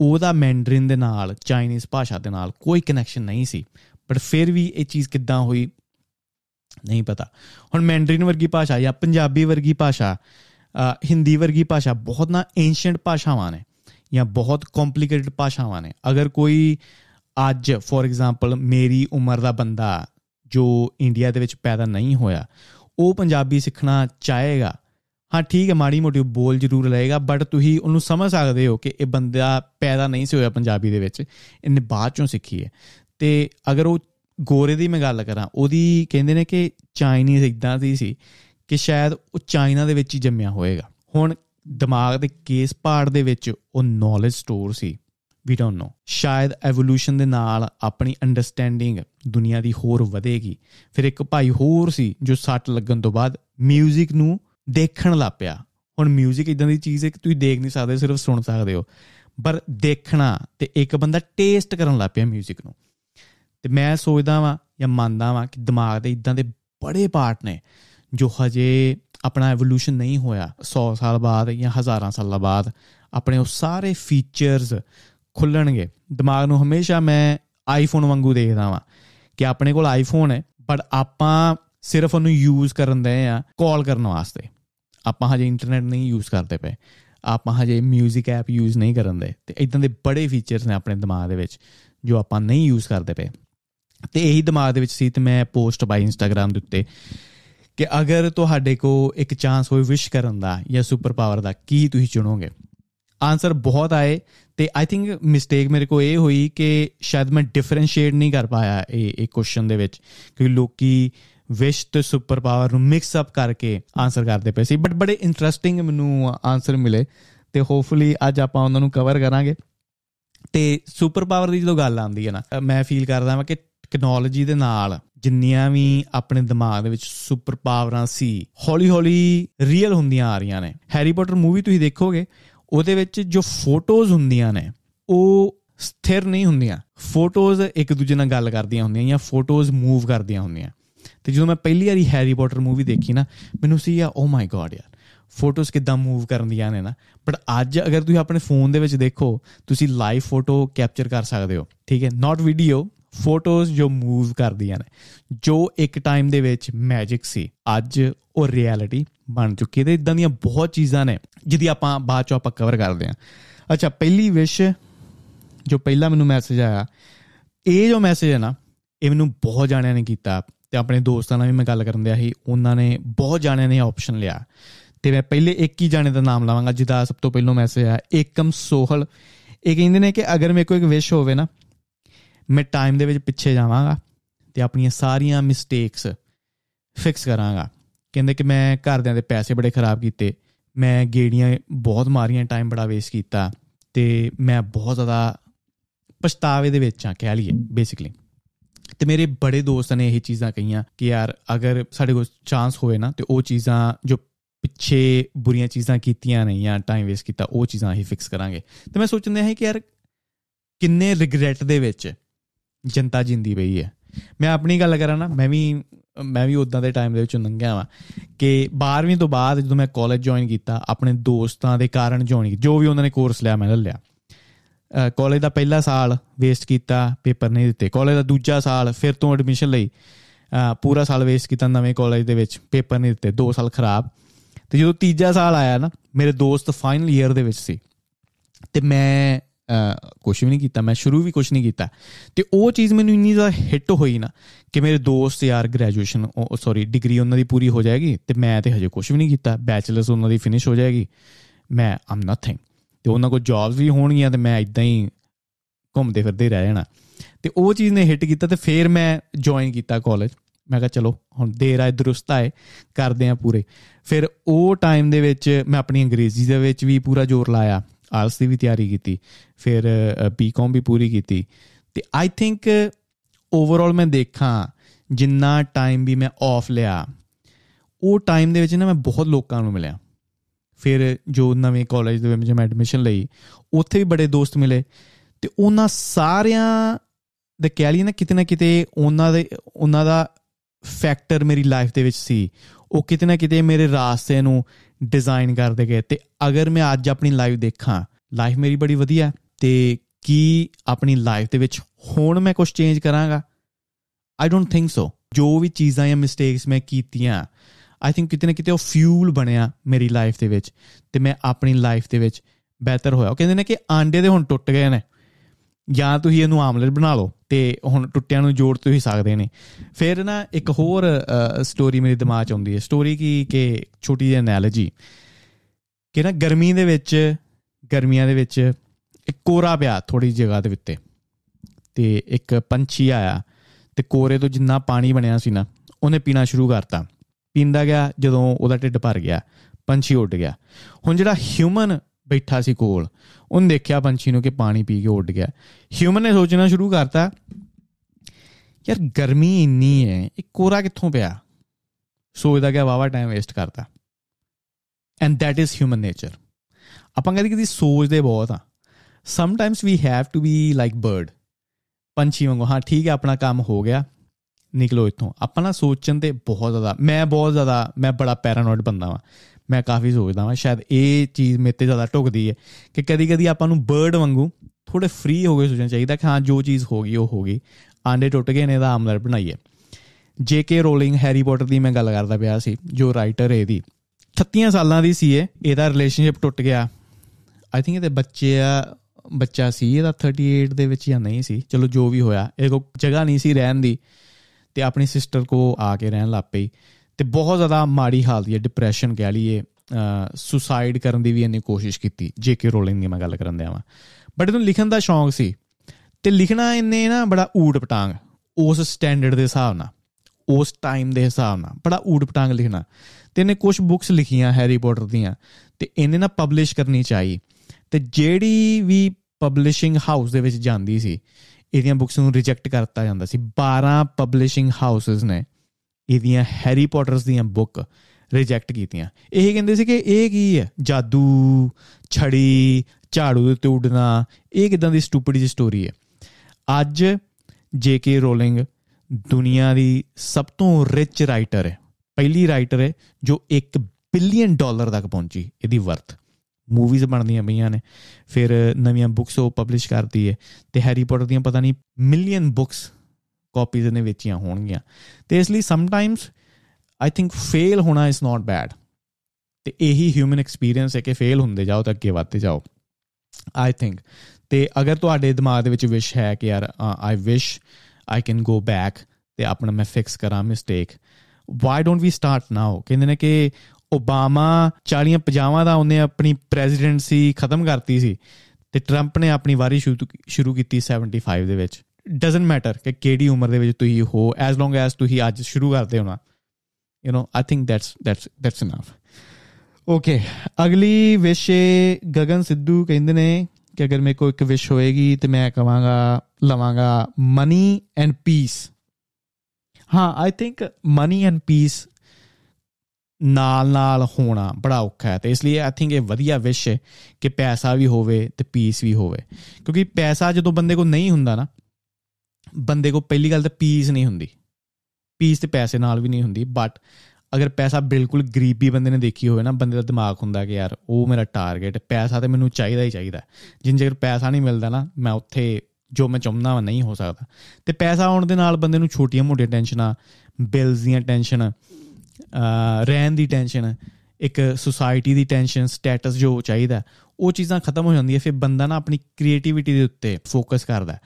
ਉਹਦਾ ਮੈਂਡਰਿਨ ਦੇ ਨਾਲ, ਚਾਈਨੀਜ਼ ਭਾਸ਼ਾ ਦੇ ਨਾਲ ਕੋਈ ਕਨੈਕਸ਼ਨ ਨਹੀਂ ਸੀ। ਪਰ ਫਿਰ ਵੀ ਇਹ ਚੀਜ਼ ਕਿੱਦਾਂ ਹੋਈ, ਨਹੀਂ ਪਤਾ। ਹੁਣ ਮੈਂਡਰਿਨ ਵਰਗੀ ਭਾਸ਼ਾ ਜਾਂ ਪੰਜਾਬੀ ਵਰਗੀ ਭਾਸ਼ਾ ਹਿੰਦੀ ਵਰਗੀ ਭਾਸ਼ਾ ਬਹੁਤ ਨਾ ਐਂਸ਼ੀਅੰਟ ਭਾਸ਼ਾਵਾਂ ਨੇ ਜਾਂ ਬਹੁਤ ਕੰਪਲਿਕੇਟਡ ਭਾਸ਼ਾਵਾਂ ਨੇ। ਅਗਰ ਕੋਈ ਅੱਜ ਫੋਰ ਐਗਜ਼ਾਮਪਲ ਮੇਰੀ ਉਮਰ ਦਾ ਬੰਦਾ ਜੋ ਇੰਡੀਆ ਦੇ ਵਿੱਚ ਪੈਦਾ ਨਹੀਂ ਹੋਇਆ, ਉਹ ਪੰਜਾਬੀ ਸਿੱਖਣਾ ਚਾਹੇਗਾ। ਹਾਂ, ਠੀਕ ਹੈ, ਮਾੜੀ ਮੋਟੀ ਬੋਲ ਜ਼ਰੂਰ ਲਏਗਾ ਬਟ ਤੁਸੀਂ ਉਹਨੂੰ ਸਮਝ ਸਕਦੇ ਹੋ ਕਿ ਇਹ ਬੰਦਾ ਪੈਦਾ ਨਹੀਂ ਸੀ ਹੋਇਆ ਪੰਜਾਬੀ ਦੇ ਵਿੱਚ, ਇਹਨੇ ਬਾਅਦ ਚੋਂ ਸਿੱਖੀ ਹੈ। ਤੇ ਅਗਰ ਉਹ ਗੋਰੇ ਦੀ ਮੈਂ ਗੱਲ ਕਰਾਂ, ਉਹਦੀ ਕਹਿੰਦੇ ਨੇ ਕਿ ਚਾਈਨੀਜ਼ ਇਦਾਂ ਦੀ ਸੀ ਕਿ ਸ਼ਾਇਦ ਉਹ ਚਾਈਨਾ ਦੇ ਵਿੱਚ ਹੀ ਜੰਮਿਆ ਹੋਵੇਗਾ ਹੁਣ ਦਿਮਾਗ ਦੇ ਕੇਸ ਪਾਰਟ ਦੇ ਵਿੱਚ ਉਹ ਨੌਲੇਜ ਸਟੋਰ ਸੀ। ਵੀ ਡੋਨਟ ਨੋ ਸ਼ਾਇਦ ਐਵੋਲੂਸ਼ਨ ਦੇ ਨਾਲ ਆਪਣੀ ਅੰਡਰਸਟੈਂਡਿੰਗ ਦੁਨੀਆ ਦੀ ਹੋਰ ਵਧੇਗੀ ਫਿਰ ਇੱਕ ਭਾਈ ਹੋਰ ਸੀ ਜੋ ਸੱਟ ਲੱਗਣ ਤੋਂ ਬਾਅਦ 뮤직 ਨੂੰ ਦੇਖਣ ਲੱਗ ਪਿਆ ਹੁਣ 뮤직 ਇਦਾਂ ਦੀ ਚੀਜ਼ ਹੈ ਕਿ ਤੁਸੀਂ ਦੇਖ ਨਹੀਂ ਸਕਦੇ ਸਿਰਫ ਸੁਣ ਸਕਦੇ ਹੋ ਪਰ ਦੇਖਣਾ ਤੇ ਇੱਕ ਬੰਦਾ ਟੇਸਟ ਕਰਨ ਲੱਗ ਪਿਆ 뮤직 ਨੂੰ ਤੇ ਮੈਂ ਸੋਚਦਾ ਵਾਂ ਜਾਂ ਮੰਨਦਾ ਵਾਂ ਕਿ ਦਿਮਾਗ ਦੇ ਇਦਾਂ ਦੇ ਬੜੇ ਪਾਰਟ ਨੇ ਜੋ ਹਜੇ ਆਪਣਾ ਐਵੋਲੂਸ਼ਨ ਨਹੀਂ ਹੋਇਆ 100 ਸਾਲ ਬਾਅਦ ਜਾਂ ਹਜ਼ਾਰਾਂ ਸਾਲਾਂ ਬਾਅਦ ਆਪਣੇ ਉਹ ਸਾਰੇ ਫੀਚਰਸ ਖੁੱਲਣਗੇ। ਦਿਮਾਗ ਨੂੰ ਹਮੇਸ਼ਾ ਮੈਂ ਆਈਫੋਨ ਵਾਂਗੂ ਦੇਖਦਾ ਵਾਂ ਕਿ ਆਪਣੇ ਕੋਲ ਆਈਫੋਨ ਹੈ ਬਟ ਆਪਾਂ ਸਿਰਫ ਉਹਨੂੰ ਯੂਜ਼ ਕਰਨ ਦੇ ਆ ਕਾਲ ਕਰਨ ਵਾਸਤੇ। ਆਪਾਂ ਹਜੇ ਇੰਟਰਨੈਟ ਨਹੀਂ ਯੂਜ਼ ਕਰਦੇ ਪਏ। ਆਪਾਂ ਹਜੇ 뮤직 ਐਪ ਯੂਜ਼ ਨਹੀਂ ਕਰਨ ਦੇ। ਤੇ ਇਦਾਂ ਦੇ ਬੜੇ ਫੀਚਰਸ ਨੇ ਆਪਣੇ ਦਿਮਾਗ ਦੇ ਵਿੱਚ ਜੋ ਆਪਾਂ ਨਹੀਂ ਯੂਜ਼ ਕਰਦੇ ਪਏ। ਤੇ ਇਹੀ ਦਿਮਾਗ ਦੇ ਵਿੱਚ ਸੀ ਤੇ ਮੈਂ ਪੋਸਟ ਪਾਈ ਇੰਸਟਾਗ੍ਰam ਦੇ ਉੱਤੇ ਕਿ ਅਗਰ ਤੁਹਾਡੇ ਕੋ ਇੱਕ ਚਾਂਸ ਹੋਵੇ ਵਿਸ਼ ਕਰਨ ਦਾ ਜਾਂ ਸੁਪਰ ਪਾਵਰ ਦਾ, ਕੀ ਤੁਸੀਂ ਚੁਣੋਗੇ? ਆਨਸਰ ਬਹੁਤ ਆਏ ਤੇ ਆਈ ਥਿੰਕ ਮਿਸਟੇਕ ਮੇਰੇ ਕੋ ਇਹ ਹੋਈ ਕਿ ਸ਼ਾਇਦ ਮੈਂ ਡਿਫਰੈਂਸ਼ੀਏਟ ਨਹੀਂ ਕਰ ਪਾਇਆ ਇਹ ਇਹ ਕੁਐਸਚਨ ਦੇ ਵਿੱਚ ਕਿ ਲੋਕੀ ਵਿਸ਼ ਤੇ ਸੁਪਰ ਪਾਵਰ ਨੂੰ ਮਿਕਸ ਅਪ ਕਰਕੇ ਆਨਸਰ ਕਰਦੇ ਪਏ ਸੀ ਬਟ ਬੜੇ ਇੰਟਰਸਟਿੰਗ ਮੈਨੂੰ ਆਨਸਰ ਮਿਲੇ ਤੇ ਹੋਪਫੁਲੀ ਅੱਜ ਆਪਾਂ ਉਹਨਾਂ ਨੂੰ ਕਵਰ ਕਰਾਂਗੇ। ਤੇ ਸੁਪਰ ਪਾਵਰ ਦੀ ਜਦੋਂ ਗੱਲ ਆਉਂਦੀ ਹੈ ਨਾ, ਮੈਂ ਫੀਲ ਕਰਦਾ ਹਾਂ ਕਿ ਟੈਕਨੋਲੋਜੀ ਦੇ ਨਾਲ ਜਿੰਨੀਆਂ ਵੀ ਆਪਣੇ ਦਿਮਾਗ ਦੇ ਵਿੱਚ ਸੁਪਰ ਪਾਵਰਾਂ ਸੀ ਹੌਲੀ ਹੌਲੀ ਰੀਅਲ ਹੁੰਦੀਆਂ ਆ ਰਹੀਆਂ ਨੇ। ਹੈਰੀ ਪੋਟਰ ਮੂਵੀ ਤੁਸੀਂ ਦੇਖੋਗੇ ਉਹਦੇ ਵਿੱਚ ਜੋ ਫੋਟੋਜ਼ ਹੁੰਦੀਆਂ ਨੇ, ਉਹ ਸਥਿਰ ਨਹੀਂ ਹੁੰਦੀਆਂ। ਫੋਟੋਜ਼ ਇੱਕ ਦੂਜੇ ਨਾਲ ਗੱਲ ਕਰਦੀਆਂ ਹੁੰਦੀਆਂ ਜਾਂ ਫੋਟੋਜ਼ ਮੂਵ ਕਰਦੀਆਂ ਹੁੰਦੀਆਂ। ਤੇ ਜਦੋਂ ਮੈਂ ਪਹਿਲੀ ਵਾਰੀ ਹੈਰੀ ਪੋਟਰ ਮੂਵੀ ਦੇਖੀ ਨਾ, ਮੈਨੂੰ ਸੀ ਆ ਓ ਮਾਈ ਗॉड ਯਾਰ, ਫੋਟੋਜ਼ ਕਿੱਦਾਂ ਮੂਵ ਕਰਦੀਆਂ ਨੇ ਨਾ? ਬਟ ਅੱਜ ਅਗਰ ਤੁਸੀਂ ਆਪਣੇ ਫੋਨ ਦੇ ਵਿੱਚ ਦੇਖੋ, ਤੁਸੀਂ ਲਾਈਵ ਫੋਟੋ ਕੈਪਚਰ ਕਰ ਸਕਦੇ ਹੋ, ਠੀਕ ਹੈ? ਨਾਟ ਵੀਡੀਓ ਫੋਟੋਜ਼ ਜੋ ਮੂਵ ਕਰਦੀਆਂ ਨੇ, ਜੋ ਇੱਕ ਟਾਈਮ ਦੇ ਵਿੱਚ ਮੈਜਿਕ ਸੀ, ਅੱਜ ਉਹ ਰਿਐਲਿਟੀ ਬਣ ਚੁੱਕੀ ਤੇ ਇਦਾਂ ਦੀਆਂ ਬਹੁਤ ਚੀਜ਼ਾਂ ਨੇ ਜਿਹਦੀ ਆਪਾਂ ਬਾਅਦ ਚ ਆਪਾਂ ਕਵਰ ਕਰਦੇ ਹਾਂ। ਅੱਛਾ, ਪਹਿਲੀ ਵਿਸ਼ ਜੋ ਪਹਿਲਾ ਮੈਨੂੰ ਮੈਸੇਜ ਆਇਆ, ਇਹ ਜੋ ਮੈਸੇਜ ਹੈ ਨਾ, ਇਹ ਮੈਨੂੰ ਬਹੁਤ ਜਾਣਿਆਂ ਨੇ ਕੀਤਾ ਤੇ ਆਪਣੇ ਦੋਸਤਾਂ ਨਾਲ ਵੀ ਮੈਂ ਗੱਲ ਕਰਨ ਦਿਆ ਸੀ, ਉਹਨਾਂ ਨੇ ਬਹੁਤ ਜਾਣਿਆਂ ਨੇ ਆਪਸ਼ਨ ਲਿਆ। ਤੇ ਮੈਂ ਪਹਿਲੇ ਇੱਕ ਹੀ ਜਾਣੇ ਦਾ ਨਾਮ ਲਾਵਾਂਗਾ ਜਿਹਦਾ ਸਭ ਤੋਂ ਪਹਿਲਾਂ ਮੈਸੇਜ ਆ ਏਕਮ ਸੋਹਲ। ਇਹ ਕਹਿੰਦੇ ਨੇ ਕਿ ਅਗਰ ਮੇਰੇ ਕੋਲ ਇੱਕ ਵਿਸ਼ ਹੋਵੇ ਨਾ ਮੈਂ ਟਾਈਮ ਦੇ ਵਿੱਚ ਪਿੱਛੇ ਜਾਵਾਂਗਾ ਤੇ ਆਪਣੀਆਂ ਸਾਰੀਆਂ ਮਿਸਟੇਕਸ ਫਿਕਸ ਕਰਾਂਗਾ। ਕਹਿੰਦੇ ਕਿ ਮੈਂ ਘਰਦਿਆਂ ਦੇ ਪੈਸੇ ਬੜੇ ਖਰਾਬ ਕੀਤੇ, ਮੈਂ ਗੇੜੀਆਂ ਬਹੁਤ ਮਾਰੀਆਂ ਟਾਈਮ ਬੜਾ ਵੇਸਟ ਕੀਤਾ ਤੇ ਮੈਂ ਬਹੁਤ ਜ਼ਿਆਦਾ ਪਛਤਾਵੇ ਦੇ ਵਿੱਚ ਆ ਕਹਿ ਲਈਏ ਬੇਸਿਕਲੀ ਤੇ ਮੇਰੇ ਬੜੇ ਦੋਸਤਾਂ ਨੇ ਇਹ ਚੀਜ਼ਾਂ ਕਹੀਆਂ ਕਿ ਯਾਰ, ਅਗਰ ਸਾਡੇ ਕੋਲ ਚਾਂਸ ਹੋਵੇ ਨਾ, ਤੇ ਉਹ ਚੀਜ਼ਾਂ ਜੋ ਪਿੱਛੇ ਬੁਰੀਆਂ ਚੀਜ਼ਾਂ ਕੀਤੀਆਂ ਨਹੀਂ ਜਾਂ ਟਾਈਮ ਵੇਸਟ ਕੀਤਾ, ਉਹ ਚੀਜ਼ਾਂ ਹੀ ਫਿਕਸ ਕਰਾਂਗੇ। ਤੇ ਮੈਂ ਸੋਚਦਾ ਹਾਂ ਕਿ ਯਾਰ, ਕਿੰਨੇ ਰਿਗਰੈਟ ਦੇ ਵਿੱਚ ਜਨਤਾ ਜਿੰਦੀ ਪਈ ਹੈ। ਮੈਂ ਆਪਣੀ ਗੱਲ ਕਰਾਂ ਨਾ, ਮੈਂ ਵੀ ਮੈਂ ਵੀ ਉਦਾਂ ਦੇ ਟਾਈਮ ਦੇ ਵਿੱਚ ਲੰਘਿਆ ਵਾਂ ਕਿ 12ਵੀਂ ਤੋਂ ਬਾਅਦ ਜਦੋਂ ਮੈਂ ਕਾਲਜ ਜੁਆਇਨ ਕੀਤਾ, ਆਪਣੇ ਦੋਸਤਾਂ ਦੇ ਕਾਰਨ ਜੁਆਇਨ ਜੋ ਵੀ ਉਹਨਾਂ ਨੇ ਕੋਰਸ ਲਿਆ, ਮੈਂ ਲੈ ਲਿਆ। ਕਾਲਜ ਦਾ ਪਹਿਲਾ ਸਾਲ ਵੇਸਟ ਕੀਤਾ ਪੇਪਰ ਨਹੀਂ ਦਿੱਤੇ। ਕਾਲਜ ਦਾ ਦੂਜਾ ਸਾਲ ਫਿਰ ਤੋਂ ਐਡਮਿਸ਼ਨ ਲਈ ਪੂਰਾ ਸਾਲ ਵੇਸਟ ਕੀਤਾ ਨਵੇਂ ਕਾਲਜ ਦੇ ਵਿੱਚ ਪੇਪਰ ਨਹੀਂ ਦਿੱਤੇ 2 ਸਾਲ ਖਰਾਬ। ਤੇ ਜਦੋਂ ਤੀਜਾ ਸਾਲ ਆਇਆ ਨਾ, ਮੇਰੇ ਦੋਸਤ ਫਾਈਨਲ ਈਅਰ ਦੇ ਵਿੱਚ ਸੀ। ਤੇ ਮੈਂ ਕੁਝ ਵੀ ਨਹੀਂ ਕੀਤਾ, ਮੈਂ ਸ਼ੁਰੂ ਵੀ ਕੁਝ ਨਹੀਂ ਕੀਤਾ। ਤੇ ਉਹ ਚੀਜ਼ ਮੈਨੂੰ ਇੰਨੀ ਜ਼ਿਆਦਾ ਹਿੱਟ ਹੋਈ ਨਾ ਕਿ ਮੇਰੇ ਦੋਸਤ ਯਾਰ ਗ੍ਰੈਜੂਏਸ਼ਨ ਸੌਰੀ ਡਿਗਰੀ ਉਹਨਾਂ ਦੀ ਪੂਰੀ ਹੋ ਜਾਏਗੀ ਤੇ ਮੈਂ ਤੇ ਹਜੇ ਕੁਝ ਵੀ ਨਹੀਂ ਕੀਤਾ ਬੈਚਲਰਸ ਉਹਨਾਂ ਦੀ ਫਿਨਿਸ਼ ਹੋ ਜਾਏਗੀ। ਮੈਂ ਆਮ ਨਥਿੰਗ ਤੇ ਉਹਨਾਂ ਕੋਲ ਜੌਬਸ ਵੀ ਹੋਣਗੀਆਂ ਤੇ ਮੈਂ ਇਦਾਂ ਹੀ ਘੁੰਮਦੇ ਫਿਰਦੇ ਰਹਿ ਜਾਣਾ। ਤੇ ਉਹ ਚੀਜ਼ ਨੇ ਹਿੱਟ ਕੀਤਾ ਤੇ ਫਿਰ ਮੈਂ ਜੁਆਇਨ ਕੀਤਾ ਕਾਲਜ ਮੈਂ ਕਿਹਾ, ਚਲੋ, ਹੁਣ ਦੇਰ ਆਏ ਦਰੁਸਤ ਆਏ ਕਰਦੇ ਆ ਪੂਰੇ। ਫਿਰ ਉਹ ਟਾਈਮ ਦੇ ਵਿੱਚ ਮੈਂ ਆਪਣੀ ਅੰਗਰੇਜ਼ੀ ਦੇ ਵਿੱਚ ਵੀ ਪੂਰਾ ਜ਼ੋਰ ਲਾਇਆ। ਆਲਸ ਦੀ ਵੀ ਤਿਆਰੀ ਕੀਤੀ, ਫਿਰ ਬੀਕਾਮ ਵੀ ਪੂਰੀ ਕੀਤੀ। ਤੇ ਆਈ ਥਿੰਕ ਓਵਰਆਲ ਮੈਂ ਦੇਖਾਂ, ਜਿੰਨਾ ਟਾਈਮ ਵੀ ਮੈਂ ਆਫ ਲਿਆ, ਉਹ ਟਾਈਮ ਦੇ ਵਿੱਚ ਨਾ ਮੈਂ ਬਹੁਤ ਲੋਕਾਂ ਨੂੰ ਮਿਲਿਆ। ਫਿਰ ਜੋ ਨਵੇਂ ਕਾਲਜ ਦੇ ਵਿੱਚ ਮੈਂ ਐਡਮਿਸ਼ਨ ਲਈ, ਉੱਥੇ ਵੀ ਬੜੇ ਦੋਸਤ ਮਿਲੇ। ਤੇ ਉਹਨਾਂ ਸਾਰਿਆਂ ਦੇ ਕਹਿ ਲਈ ਨਾ ਕਿਤੇ ਨਾ ਕਿਤੇ ਉਹਨਾਂ ਦੇ, ਉਹਨਾਂ ਦਾ ਫੈਕਟਰ ਮੇਰੀ ਲਾਈਫ ਦੇ ਵਿੱਚ ਸੀ। ਉਹ ਕਿਤੇ ਨਾ ਕਿਤੇ ਮੇਰੇ ਰਾਸਤੇ ਨੂੰ ਡਿਜ਼ਾਈਨ ਕਰਦੇ ਗਏ ਤੇ ਅਗਰ ਮੈਂ ਅੱਜ ਆਪਣੀ ਲਾਈਫ ਦੇਖਾਂ ਲਾਈਫ ਮੇਰੀ ਬੜੀ ਵਧੀਆ ਤੇ ਕੀ ਆਪਣੀ ਲਾਈਫ ਦੇ ਵਿੱਚ ਹੁਣ ਮੈਂ ਕੁਝ ਚੇਂਜ ਕਰਾਂਗਾ? ਆਈ ਡੋਨਟ ਥਿੰਕ ਸੋ ਜੋ ਵੀ ਚੀਜ਼ਾਂ ਜਾਂ ਮਿਸਟੇਕਸ ਮੈਂ ਕੀਤੀਆਂ ਆਈ ਥਿੰਕ ਕਿਤੇ ਨਾ ਕਿਤੇ ਉਹ ਫਿਊਲ ਬਣਿਆ ਮੇਰੀ ਲਾਈਫ ਦੇ ਵਿੱਚ ਤੇ ਮੈਂ ਆਪਣੀ ਲਾਈਫ ਦੇ ਵਿੱਚ ਬਿਹਤਰ ਹੋਇਆ। ਉਹ ਕਹਿੰਦੇ ਨੇ ਕਿ ਆਂਡੇ ਦੇ ਹੁਣ ਟੁੱਟ ਗਏ ਨੇ। ਜਾਂ ਤੁਸੀਂ ਇਹਨੂੰ ਆਮਲੇਟ ਬਣਾ ਲਓ ਤੇ ਹੁਣ ਟੁੱਟਿਆਂ ਨੂੰ ਜੋੜ ਤੁਸੀਂ ਸਕਦੇ ਨੇ। ਫਿਰ ਨਾ ਇੱਕ ਹੋਰ ਸਟੋਰੀ ਮੇਰੇ ਦਿਮਾਗ 'ਚ ਆਉਂਦੀ ਹੈ। ਸਟੋਰੀ ਕੀ ਕਿ ਛੋਟੀ ਜਿਹੀ ਐਨਾਲੋਜੀ ਕਿ ਨਾ ਗਰਮੀ ਦੇ ਵਿੱਚ, ਗਰਮੀਆਂ ਦੇ ਵਿੱਚ ਇੱਕ ਕੋਰਾ ਪਿਆ ਥੋੜੀ ਜਗ੍ਹਾ ਦੇ ਉੱਤੇ ਤੇ ਇੱਕ ਪੰਛੀ ਆਇਆ ਤੇ ਕੋਰੇ ਤੋਂ ਜਿੰਨਾ ਪਾਣੀ ਬਣਿਆ ਸੀ ਨਾ, ਉਹਨੇ ਪੀਣਾ ਸ਼ੁਰੂ ਕਰਤਾ। ਪੀਂਦਾ ਗਿਆ, ਜਦੋਂ ਉਹਦਾ ਢਿੱਡ ਭਰ ਗਿਆ, ਪੰਛੀ ਉੱਡ ਗਿਆ। ਹੁਣ ਜਿਹੜਾ ਹਿਊਮਨ ਬੈਠਾ ਸੀ ਕੋਲ। ਉਹਨੇ ਦੇਖਿਆ ਪੰਛੀ ਨੂੰ ਕਿ ਪਾਣੀ ਪੀ ਕੇ ਉੱਡ ਗਿਆ। ਹਿਊਮਨ ਨੇ ਸੋਚਣਾ ਸ਼ੁਰੂ ਕਰਤਾ, ਯਾਰ ਗਰਮੀ ਇੰਨੀ ਹੈ ਇਹ ਕੋਰਾ ਕਿੱਥੋਂ ਪਿਆ? ਸੋਚਦਾ ਗਿਆ ਵਾਵਾ ਟਾਈਮ ਵੇਸਟ ਕਰਦਾ and that is human nature ਆਪਾਂ ਕਦੀ ਕਦੀ ਸੋਚਦੇ ਬਹੁਤ ਆ। Sometimes we have to be like bird ਪੰਛੀ ਵਾਂਗੂ, ਹਾਂ, ਠੀਕ ਹੈ ਆਪਣਾ ਕੰਮ ਹੋ ਗਿਆ। ਨਿਕਲੋ ਇੱਥੋਂ। ਆਪਾਂ ਨਾ ਸੋਚਣ ਤੇ ਬਹੁਤ ਜ਼ਿਆਦਾ, ਮੈਂ ਬਹੁਤ ਜ਼ਿਆਦਾ, ਮੈਂ ਬੜਾ ਪੈਰਾਨੋਇਡ ਬੰਦਾ ਵਾਂ। ਮੈਂ ਕਾਫੀ ਸੋਚਦਾ ਹਾਂ ਸ਼ਾਇਦ ਇਹ ਚੀਜ਼ ਮੇਰੇ ਤੇ ਜ਼ਿਆਦਾ ਢੁਕਦੀ ਹੈ ਕਿ ਕਦੀ ਕਦੀ ਆਪਾਂ ਨੂੰ ਬਰਡ ਵਾਂਗੂ ਥੋੜੇ ਫ੍ਰੀ ਹੋ ਕੇ ਸੋਚਣਾ ਚਾਹੀਦਾ ਕਿ ਹਾਂ, ਜੋ ਚੀਜ਼ ਹੋ ਗਈ, ਉਹ ਹੋ ਗਈ। ਆਂਡੇ ਟੁੱਟ ਗਏ ਨੇ ਇਹਦਾ ਆਮਲਰ ਬਣਾਈਏ J K Rowling Harry Potter ਦੀ ਮੈਂ ਗੱਲ ਕਰਦਾ ਪਿਆ ਸੀ, ਜੋ ਰਾਈਟਰ ਹੈ ਇਹਦੀ। 36 ਸਾਲਾਂ ਦੀ ਸੀ ਇਹ, ਇਹਦਾ ਰਿਲੇਸ਼ਨਸ਼ਿਪ ਟੁੱਟ ਗਿਆ। ਆਈ ਥਿੰਕ ਇਹਦੇ ਬੱਚੇ ਆ, ਬੱਚਾ ਸੀ, ਇਹਦਾ 38 ਦੇ ਵਿੱਚ ਜਾਂ ਨਹੀਂ ਸੀ। ਚਲੋ ਜੋ ਵੀ ਹੋਇਆ ਇਹ ਕੋ ਜਗ੍ਹਾ ਨਹੀਂ ਸੀ ਰਹਿਣ ਦੀ। ਤੇ ਆਪਣੀ ਸਿਸਟਰ ਕੋ ਆ ਕੇ ਰਹਿਣ ਲੱਗ ਪਈ। ਤੇ ਬਹੁਤ ਜ਼ਿਆਦਾ ਮਾੜੀ ਹਾਲਤ ਹੈ ਡਿਪਰੈਸ਼ਨ ਕਹਿ ਲਈਏ ਸੁਸਾਈਡ ਕਰਨ ਦੀ ਵੀ ਇਹਨੇ ਕੋਸ਼ਿਸ਼ ਕੀਤੀ, ਜੇ ਕੇ ਰੋਲਿੰਗ ਦੀ ਮੈਂ ਗੱਲ ਕਰਨ ਦਿਆਂ ਵਾਂ। ਬਟ ਇਹਨੂੰ ਲਿਖਣ ਦਾ ਸ਼ੌਂਕ ਸੀ, ਤੇ ਲਿਖਣਾ ਇਹਨੇ ਨਾ ਬੜਾ ਊੜ ਪਟਾਂਗ, ਉਸ ਸਟੈਂਡਰਡ ਦੇ ਹਿਸਾਬ ਨਾਲ, ਉਸ ਟਾਈਮ ਦੇ ਹਿਸਾਬ ਨਾਲ, ਬੜਾ ਊੜ ਪਟਾਂਗ ਲਿਖਣਾ। ਤੇ ਇਹਨੇ ਕੁਝ ਬੁੱਕਸ ਲਿਖੀਆਂ ਹੈਰੀ ਪੋਟਰ ਦੀਆਂ, ਤੇ ਇਹਨੇ ਨਾ ਪਬਲਿਸ਼ ਕਰਨੀ ਚਾਹੀ। ਤੇ ਜਿਹੜੀ ਵੀ ਪਬਲਿਸ਼ਿੰਗ ਹਾਊਸ ਦੇ ਵਿੱਚ ਜਾਂਦੀ ਸੀ, ਇਹਦੀਆਂ ਬੁੱਕਸ ਨੂੰ ਰਿਜੈਕਟ ਕਰਤਾ ਜਾਂਦਾ ਸੀ। 12 ਪਬਲਿਸ਼ਿੰਗ ਹਾਊਸਸ ਨੇ ਇਹਦੀਆਂ ਹੈਰੀ ਪੋਟਰਸ ਦੀਆਂ ਬੁੱਕ ਰਿਜੈਕਟ ਕੀਤੀਆਂ। ਇਹ ਕਹਿੰਦੇ ਸੀ ਕਿ ਇਹ ਕੀ ਹੈ? ਜਾਦੂ, ਛੜੀ, ਝਾੜੂ ਦੇ ਉੱਤੇ ਉੱਡਣਾ, ਇਹ ਕਿਦਾਂ ਦੀ ਸਟੂਪਿਡ ਜੀ ਸਟੋਰੀ ਹੈ? ਅੱਜ ਜੇਕੇ ਰੋਲਿੰਗ ਦੁਨੀਆ ਦੀ ਸਭ ਤੋਂ ਰਿਚ ਰਾਈਟਰ ਹੈ। ਪਹਿਲੀ ਰਾਈਟਰ ਹੈ ਜੋ 1 ਬਿਲੀਅਨ ਡਾਲਰ ਤੱਕ ਪਹੁੰਚੀ, ਇਹਦੀ ਵਰਥ ਮੂਵੀਜ਼ ਬਣਦੀਆਂ ਪਈਆਂ ਨੇ, ਫਿਰ ਨਵੀਆਂ ਬੁੱਕਸ ਉਹ ਪਬਲਿਸ਼ ਕਰਦੀ ਹੈ ਤੇ ਹੈਰੀ ਪੋਟਰ ਦੀਆਂ ਪਤਾ ਨਹੀਂ ਮਿਲੀਅਨ ਬੁੱਕਸ ਕਾਪੀਜ਼ ਨੇ ਵੇਚੀਆਂ ਹੋਣਗੀਆਂ। ਤੇ ਇਸ ਲਈ ਸਮਟਾਈਮਸ ਆਈ ਥਿੰਕ ਫੇਲ ਹੋਣਾ ਇਜ਼ ਨਾਟ ਬੈਡ ਤੇ ਇਹੀ ਹਿਊਮਨ ਐਕਸਪੀਰੀਅੰਸ ਹੈ ਕਿ ਫੇਲ ਹੁੰਦੇ ਜਾਓ ਤਾਂ ਅੱਗੇ ਵਧਦੇ ਜਾਓ। ਆਈ ਥਿੰਕ ਤੇ ਅਗਰ ਤੁਹਾਡੇ ਦਿਮਾਗ ਦੇ ਵਿੱਚ ਵਿਸ਼ ਹੈ ਕਿ ਯਾਰ ਆਈ ਵਿਸ਼ ਆਈ ਕੈਨ ਗੋ ਬੈਕ ਤੇ ਆਪਣਾ ਮੈਂ ਫਿਕਸ ਕਰਾਂ mistake why don't we start now ਕਹਿੰਦੇ ਨੇ ਕਿ ਓਬਾਮਾ 40 50 ਦਾ ਉਹਨੇ ਆਪਣੀ ਪ੍ਰੈਜ਼ੀਡੈਂਸੀ ਖਤਮ ਕਰਤੀ ਸੀ ਤੇ ਟਰੰਪ ਨੇ ਆਪਣੀ ਵਾਰੀ ਸ਼ੁਰੂ ਕੀਤੀ 75 ਦੇ ਵਿੱਚ। ਡਸਨਟ ਮੈਟਰ ਕਿ ਕਿਹੜੀ ਉਮਰ ਦੇ ਵਿੱਚ ਤੁਸੀਂ ਹੋ ਐਸ ਲੌਂਗ ਐਸ ਤੁਸੀਂ ਅੱਜ ਸ਼ੁਰੂ ਕਰਦੇ ਹੋ ਨਾ you know I think that's that's that's enough okay ਅਗਲੀ ਵਿਸ਼ ਗਗਨ ਸਿੱਧੂ ਕਹਿੰਦੇ ਨੇ ਕਿ ਅਗਰ ਮੇਰੇ ਕੋ ਇੱਕ ਵਿਸ਼ ਹੋਏਗੀ ਤੇ ਮੈਂ ਕਵਾਂਗਾ, ਲਵਾਂਗਾ ਮਨੀ ਐਂਡ ਪੀਸ ਹਾਂ I think money and peace ਨਾਲ ਨਾਲ ਹੋਣਾ ਬੜਾ ਔਖਾ ਹੈ ਤੇ ਇਸ ਲਈ ਆਈ ਥਿੰਕ ਇਹ ਵਧੀਆ ਵਿਸ਼ ਹੈ ਕਿ ਪੈਸਾ ਵੀ ਹੋਵੇ ਤੇ ਪੀਸ ਵੀ ਹੋਵੇ। ਕਿਉਂਕਿ ਪੈਸਾ ਜਦੋਂ ਬੰਦੇ ਕੋਲ ਨਹੀਂ ਹੁੰਦਾ ਨਾ ਬੰਦੇ ਕੋਲ ਪਹਿਲੀ ਗੱਲ ਤਾਂ ਪੀਸ ਨਹੀਂ ਹੁੰਦੀ। ਪੀਸ ਤੇ ਪੈਸੇ ਨਾਲ ਵੀ ਨਹੀਂ ਹੁੰਦੀ ਬਟ ਅਗਰ ਪੈਸਾ ਬਿਲਕੁਲ ਗਰੀਬੀ ਬੰਦੇ ਨੇ ਦੇਖੀ ਹੋਵੇ ਨਾ, ਬੰਦੇ ਦਾ ਦਿਮਾਗ ਹੁੰਦਾ ਕਿ ਯਾਰ ਉਹ ਮੇਰਾ ਟਾਰਗੇਟ ਪੈਸਾ ਤੇ ਮੈਨੂੰ ਚਾਹੀਦਾ ਹੀ ਚਾਹੀਦਾ ਜਿੰਨ ਜੇਕਰ ਪੈਸਾ ਨਹੀਂ ਮਿਲਦਾ ਨਾ, ਮੈਂ ਉੱਥੇ ਜੋ ਮੈਂ ਚਾਹੁੰਦਾ ਹਾਂ ਨਹੀਂ ਹੋ ਸਕਦਾ। ਤੇ ਪੈਸਾ ਆਉਣ ਦੇ ਨਾਲ ਬੰਦੇ ਨੂੰ ਛੋਟੀਆਂ-ਮੋਟੀਆਂ ਟੈਨਸ਼ਨਾਂ ਬਿਲਸ ਦੀਆਂ ਟੈਨਸ਼ਨ ਰਹਿਣ ਦੀ ਟੈਨਸ਼ਨ, ਇੱਕ ਸੁਸਾਇਟੀ ਦੀ ਟੈਨਸ਼ਨ ਸਟੇਟਸ ਜੋ ਚਾਹੀਦਾ ਉਹ ਚੀਜ਼ਾਂ ਖਤਮ ਹੋ ਜਾਂਦੀਆਂ, ਫਿਰ ਬੰਦਾ ਨਾ ਆਪਣੀ ਕ੍ਰੀਏਟੀਵਿਟੀ ਦੇ ਉੱਤੇ ਫੋਕਸ ਕਰਦਾ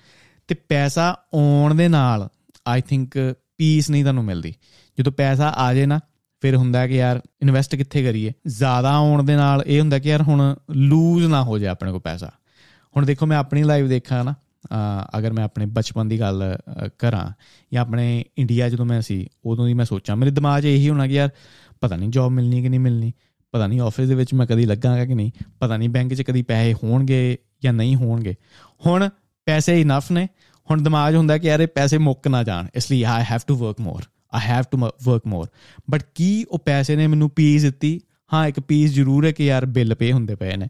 ਤੇ ਪੈਸਾ ਆਉਣ ਦੇ ਨਾਲ ਆਈ ਥਿੰਕ ਪੀਸ ਨਹੀਂ ਤੁਹਾਨੂੰ ਮਿਲਦੀ। ਜਦੋਂ ਪੈਸਾ ਆ ਜੇ ਨਾ, ਫਿਰ ਹੁੰਦਾ ਕਿ ਯਾਰ ਇਨਵੈਸਟ ਕਿੱਥੇ ਕਰੀਏ? ਜ਼ਿਆਦਾ ਆਉਣ ਦੇ ਨਾਲ ਇਹ ਹੁੰਦਾ ਕਿ ਯਾਰ, ਹੁਣ ਲੂਜ਼ ਨਾ ਹੋ ਜਾਏ ਆਪਣੇ ਕੋਲ ਪੈਸਾ। ਹੁਣ ਦੇਖੋ, ਮੈਂ ਆਪਣੀ ਲਾਈਫ ਦੇਖਾਂ ਨਾ ਅਗਰ ਮੈਂ ਆਪਣੇ ਬਚਪਨ ਦੀ ਗੱਲ ਕਰਾਂ, ਜਾਂ ਆਪਣੇ ਇੰਡੀਆ ਜਦੋਂ ਮੈਂ ਸੀ, ਉਦੋਂ ਦੀ ਮੈਂ ਸੋਚਾਂ। ਮੇਰੇ ਦਿਮਾਗ 'ਚ ਇਹੀ ਹੋਣਾ ਕਿ ਯਾਰ, ਪਤਾ ਨਹੀਂ ਜੌਬ ਮਿਲਣੀ ਕਿ ਨਹੀਂ ਮਿਲਣੀ, ਪਤਾ ਨਹੀਂ ਆਫਿਸ ਦੇ ਵਿੱਚ ਮੈਂ ਕਦੀ ਲੱਗਾਂਗਾ ਕਿ ਨਹੀਂ, ਪਤਾ ਨਹੀਂ ਬੈਂਕ 'ਚ ਕਦੀ ਪੈਸੇ ਹੋਣਗੇ ਜਾਂ ਨਹੀਂ ਹੋਣਗੇ। ਹੁਣ ਪੈਸੇ ਇਨਫ ਨੇ। ਹੁਣ ਦਿਮਾਗ ਹੁੰਦਾ ਕਿ ਯਾਰ ਇਹ ਪੈਸੇ ਮੁੱਕ ਨਾ ਜਾਣ। ਇਸ ਲਈ I have to work more I have to work more but ਕੀ ਉਹ ਪੈਸੇ ਨੇ ਮੈਨੂੰ ਪੀਸ ਦਿੱਤੀ? ਹਾਂ, ਇੱਕ ਪੀਸ ਜ਼ਰੂਰ ਹੈ ਕਿ ਯਾਰ ਬਿੱਲ ਪੇ ਹੁੰਦੇ ਪਏ ਨੇ।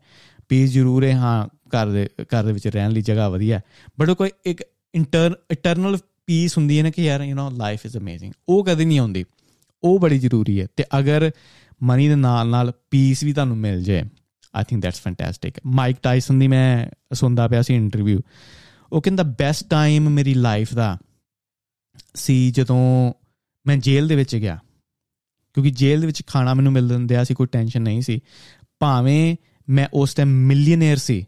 ਪੀਸ ਜ਼ਰੂਰ ਹੈ, ਹਾਂ, ਘਰ ਦੇ ਘਰ ਦੇ ਵਿੱਚ ਰਹਿਣ ਲਈ ਜਗ੍ਹਾ ਵਧੀਆ ਬਟ ਕੋਈ ਇੱਕ ਇੰਟਰ ਇਟਰਨਲ ਪੀਸ ਹੁੰਦੀ ਹੈ ਨਾ ਕਿ ਯਾਰ you know life is amazing ਉਹ ਕਦੇ ਨਹੀਂ ਆਉਂਦੀ। ਉਹ ਬੜੀ ਜ਼ਰੂਰੀ ਹੈ। ਤੇ ਅਗਰ ਮਨੀ ਦੇ ਨਾਲ ਨਾਲ ਪੀਸ ਵੀ ਤੁਹਾਨੂੰ ਮਿਲ ਜਾਏ I think that's fantastic Mike Tyson ਦੀ ਮੈਂ ਸੁਣਦਾ ਪਿਆ ਸੀ ਇੰਟਰਵਿਊ ਉਹ ਕਹਿੰਦਾ ਬੈਸਟ ਟਾਈਮ ਮੇਰੀ ਲਾਈਫ ਦਾ ਸੀ ਜਦੋਂ ਮੈਂ ਜੇਲ੍ਹ ਦੇ ਵਿੱਚ ਗਿਆ। ਕਿਉਂਕਿ ਜੇਲ੍ਹ ਦੇ ਵਿੱਚ ਖਾਣਾ ਮੈਨੂੰ ਮਿਲ ਦਿੰਦਿਆ ਸੀ, ਕੋਈ ਟੈਨਸ਼ਨ ਨਹੀਂ ਸੀ। ਭਾਵੇਂ ਮੈਂ ਉਸ ਟਾਈਮ ਮਿਲੀਅਨਰ ਸੀ,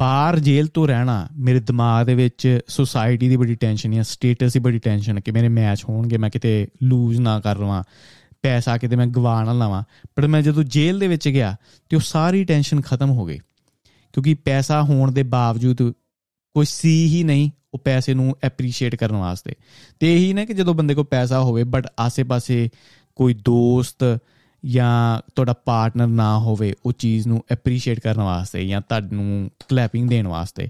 ਬਾਹਰ ਜੇਲ੍ਹ ਤੋਂ ਰਹਿਣਾ ਮੇਰੇ ਦਿਮਾਗ ਦੇ ਵਿੱਚ ਸੋਸਾਇਟੀ ਦੀ ਬੜੀ ਟੈਨਸ਼ਨ ਹੈ ਸਟੇਟਸ ਦੀ ਬੜੀ ਟੈਨਸ਼ਨ ਕਿ ਮੇਰੇ ਮੈਚ ਹੋਣਗੇ, ਮੈਂ ਕਿਤੇ ਲੂਜ਼ ਨਾ ਕਰ ਲਵਾਂ, ਪੈਸਾ ਕਿਤੇ ਮੈਂ ਗਵਾ ਨਾ ਲਵਾਂ। ਪਰ ਮੈਂ ਜਦੋਂ ਜੇਲ੍ਹ ਦੇ ਵਿੱਚ ਗਿਆ ਤੇ ਉਹ ਸਾਰੀ ਟੈਨਸ਼ਨ ਖਤਮ ਹੋ ਗਈ। ਕਿਉਂਕਿ ਪੈਸਾ ਹੋਣ ਦੇ ਬਾਵਜੂਦ ਕੋਈ ਸੀ ਹੀ ਨਹੀਂ ਉਹ ਪੈਸੇ ਨੂੰ ਐਪਰੀਸ਼ੀਏਟ ਕਰਨ ਵਾਸਤੇ। ਤੇ ਇਹੀ ਨਾ ਕਿ ਜਦੋਂ ਬੰਦੇ ਕੋਲ ਪੈਸਾ ਹੋਵੇ ਬਟ ਆਸੇ-ਪਾਸੇ ਕੋਈ ਦੋਸਤ ਜਾਂ ਤੁਹਾਡਾ ਪਾਰਟਨਰ ਨਾ ਹੋਵੇ, ਉਹ ਚੀਜ਼ ਨੂੰ ਐਪਰੀਸ਼ੀਏਟ ਕਰਨ ਵਾਸਤੇ ਜਾਂ ਤੁਹਾਨੂੰ ਕਲੈਪਿੰਗ ਦੇਣ ਵਾਸਤੇ।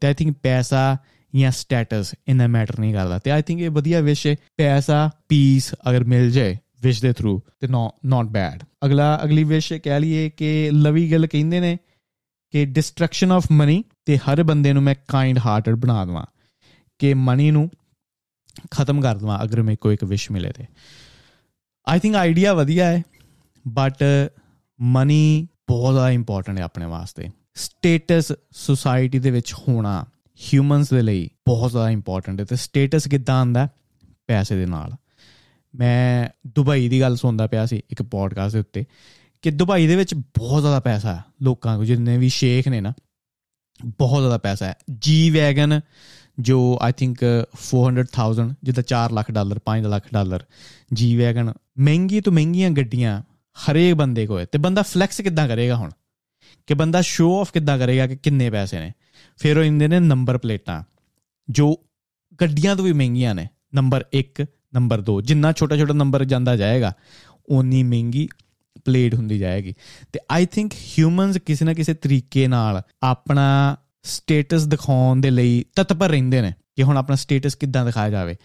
ਤੇ ਆਈ ਥਿੰਕ ਪੈਸਾ ਜਾਂ ਸਟੇਟਸ ਇਨ ਮੈਟਰ ਨਹੀਂ ਕਰਦਾ। ਤੇ ਆਈ ਥਿੰਕ ਇਹ ਵਧੀਆ ਵਿਸ਼ ਹੈ, ਪੈਸਾ ਪੀਸ ਅਗਰ ਮਿਲ ਜਾਏ ਵਿਸ਼ ਦੇ ਥਰੂ ਤੇ ਨਾਟ ਬੈਡ ਅਗਲਾ, ਅਗਲੀ ਵਿਸ਼ ਕਹਿ ਲਈਏ ਕਿ ਲਵੀ ਗਿਲ ਕਹਿੰਦੇ ਨੇ ਕਿ ਡਿਸਟਰਕਸ਼ਨ ਆਫ ਮਨੀ ਤੇ ਹਰ ਬੰਦੇ ਨੂੰ ਮੈਂ ਕਾਈਂਡ ਹਾਰਟਡ ਬਣਾ ਦਵਾਂ ਕਿ ਮਨੀ ਨੂੰ ਖਤਮ ਕਰ ਦਵਾਂ ਅਗਰ ਮੇਰੇ ਕੋ ਇੱਕ ਵਿਸ਼ ਮਿਲੇ ਤੇ। ਆਈ ਥਿੰਕ ਆਈਡੀਆ ਵਧੀਆ ਹੈ ਬਟ ਮਨੀ ਬਹੁਤ ਜ਼ਿਆਦਾ ਇੰਪੋਰਟੈਂਟ ਹੈ ਆਪਣੇ ਵਾਸਤੇ। ਸਟੇਟਸ ਸੋਸਾਇਟੀ ਦੇ ਵਿੱਚ ਹੋਣਾ ਹਿਊਮਨਸ ਦੇ ਲਈ ਬਹੁਤ ਜ਼ਿਆਦਾ ਇੰਪੋਰਟੈਂਟ ਹੈ ਤੇ ਸਟੇਟਸ ਕਿੱਦਾਂ ਆਂਦਾ ਪੈਸੇ ਦੇ ਨਾਲ। ਮੈਂ ਦੁਬਈ ਦੀ ਗੱਲ ਸੁਣਦਾ ਪਿਆ ਸੀ ਇੱਕ ਪੋਡਕਾਸਟ ਦੇ ਉੱਤੇ ਕਿ ਦੁਬਈ ਦੇ ਵਿੱਚ ਬਹੁਤ ਜ਼ਿਆਦਾ ਪੈਸਾ ਹੈ, ਲੋਕਾਂ ਕੋਲ ਜਿੰਨੇ ਵੀ ਸ਼ੇਖ ਨੇ ਨਾ ਬਹੁਤ ਜ਼ਿਆਦਾ ਪੈਸਾ ਹੈ। ਜੀ ਵੈਗਨ ਜੋ ਆਈ ਥਿੰਕ 400000 ਜਿੱਦਾਂ 4 lakh dollar 5 lakh dollar G wagon ਮਹਿੰਗੀ ਤੋਂ ਮਹਿੰਗੀਆਂ ਗੱਡੀਆਂ ਹਰੇਕ ਬੰਦੇ ਕੋਲ ਤੇ ਬੰਦਾ ਫਲੈਕਸ ਕਿੱਦਾਂ ਕਰੇਗਾ ਹੁਣ? ਕਿ ਬੰਦਾ ਸ਼ੋਅ ਆਫ ਕਿੱਦਾਂ ਕਰੇਗਾ ਕਿ ਕਿੰਨੇ ਪੈਸੇ ਨੇ? ਫਿਰ ਉਹ ਇੰਦੇ ਨੇ ਨੰਬਰ ਪਲੇਟਾਂ ਜੋ ਗੱਡੀਆਂ ਤੋਂ ਵੀ ਮਹਿੰਗੀਆਂ ਨੇ। ਨੰਬਰ 1 ਨੰਬਰ 2 ਜਿੰਨਾ ਛੋਟਾ ਛੋਟਾ ਨੰਬਰ ਜਾਂਦਾ ਜਾਏਗਾ, ਓਨੀ ਮਹਿੰਗੀ ਪਲੇਟ ਹੁੰਦੀ ਜਾਏਗੀ। ਤੇ ਆਈ ਥਿੰਕ ਹਿਊਮਨਸ ਕਿਸੇ ਨਾ ਕਿਸੇ ਤਰੀਕੇ ਨਾਲ ਆਪਣਾ ਸਟੇਟਸ ਦਿਖਾਉਣ ਦੇ ਲਈ ਤਤਪਰ ਰਹਿੰਦੇ ਨੇ ਕਿ ਹੁਣ ਆਪਣਾ ਸਟੇਟਸ ਕਿੱਦਾਂ ਦਿਖਾਇਆ ਜਾਵੇ।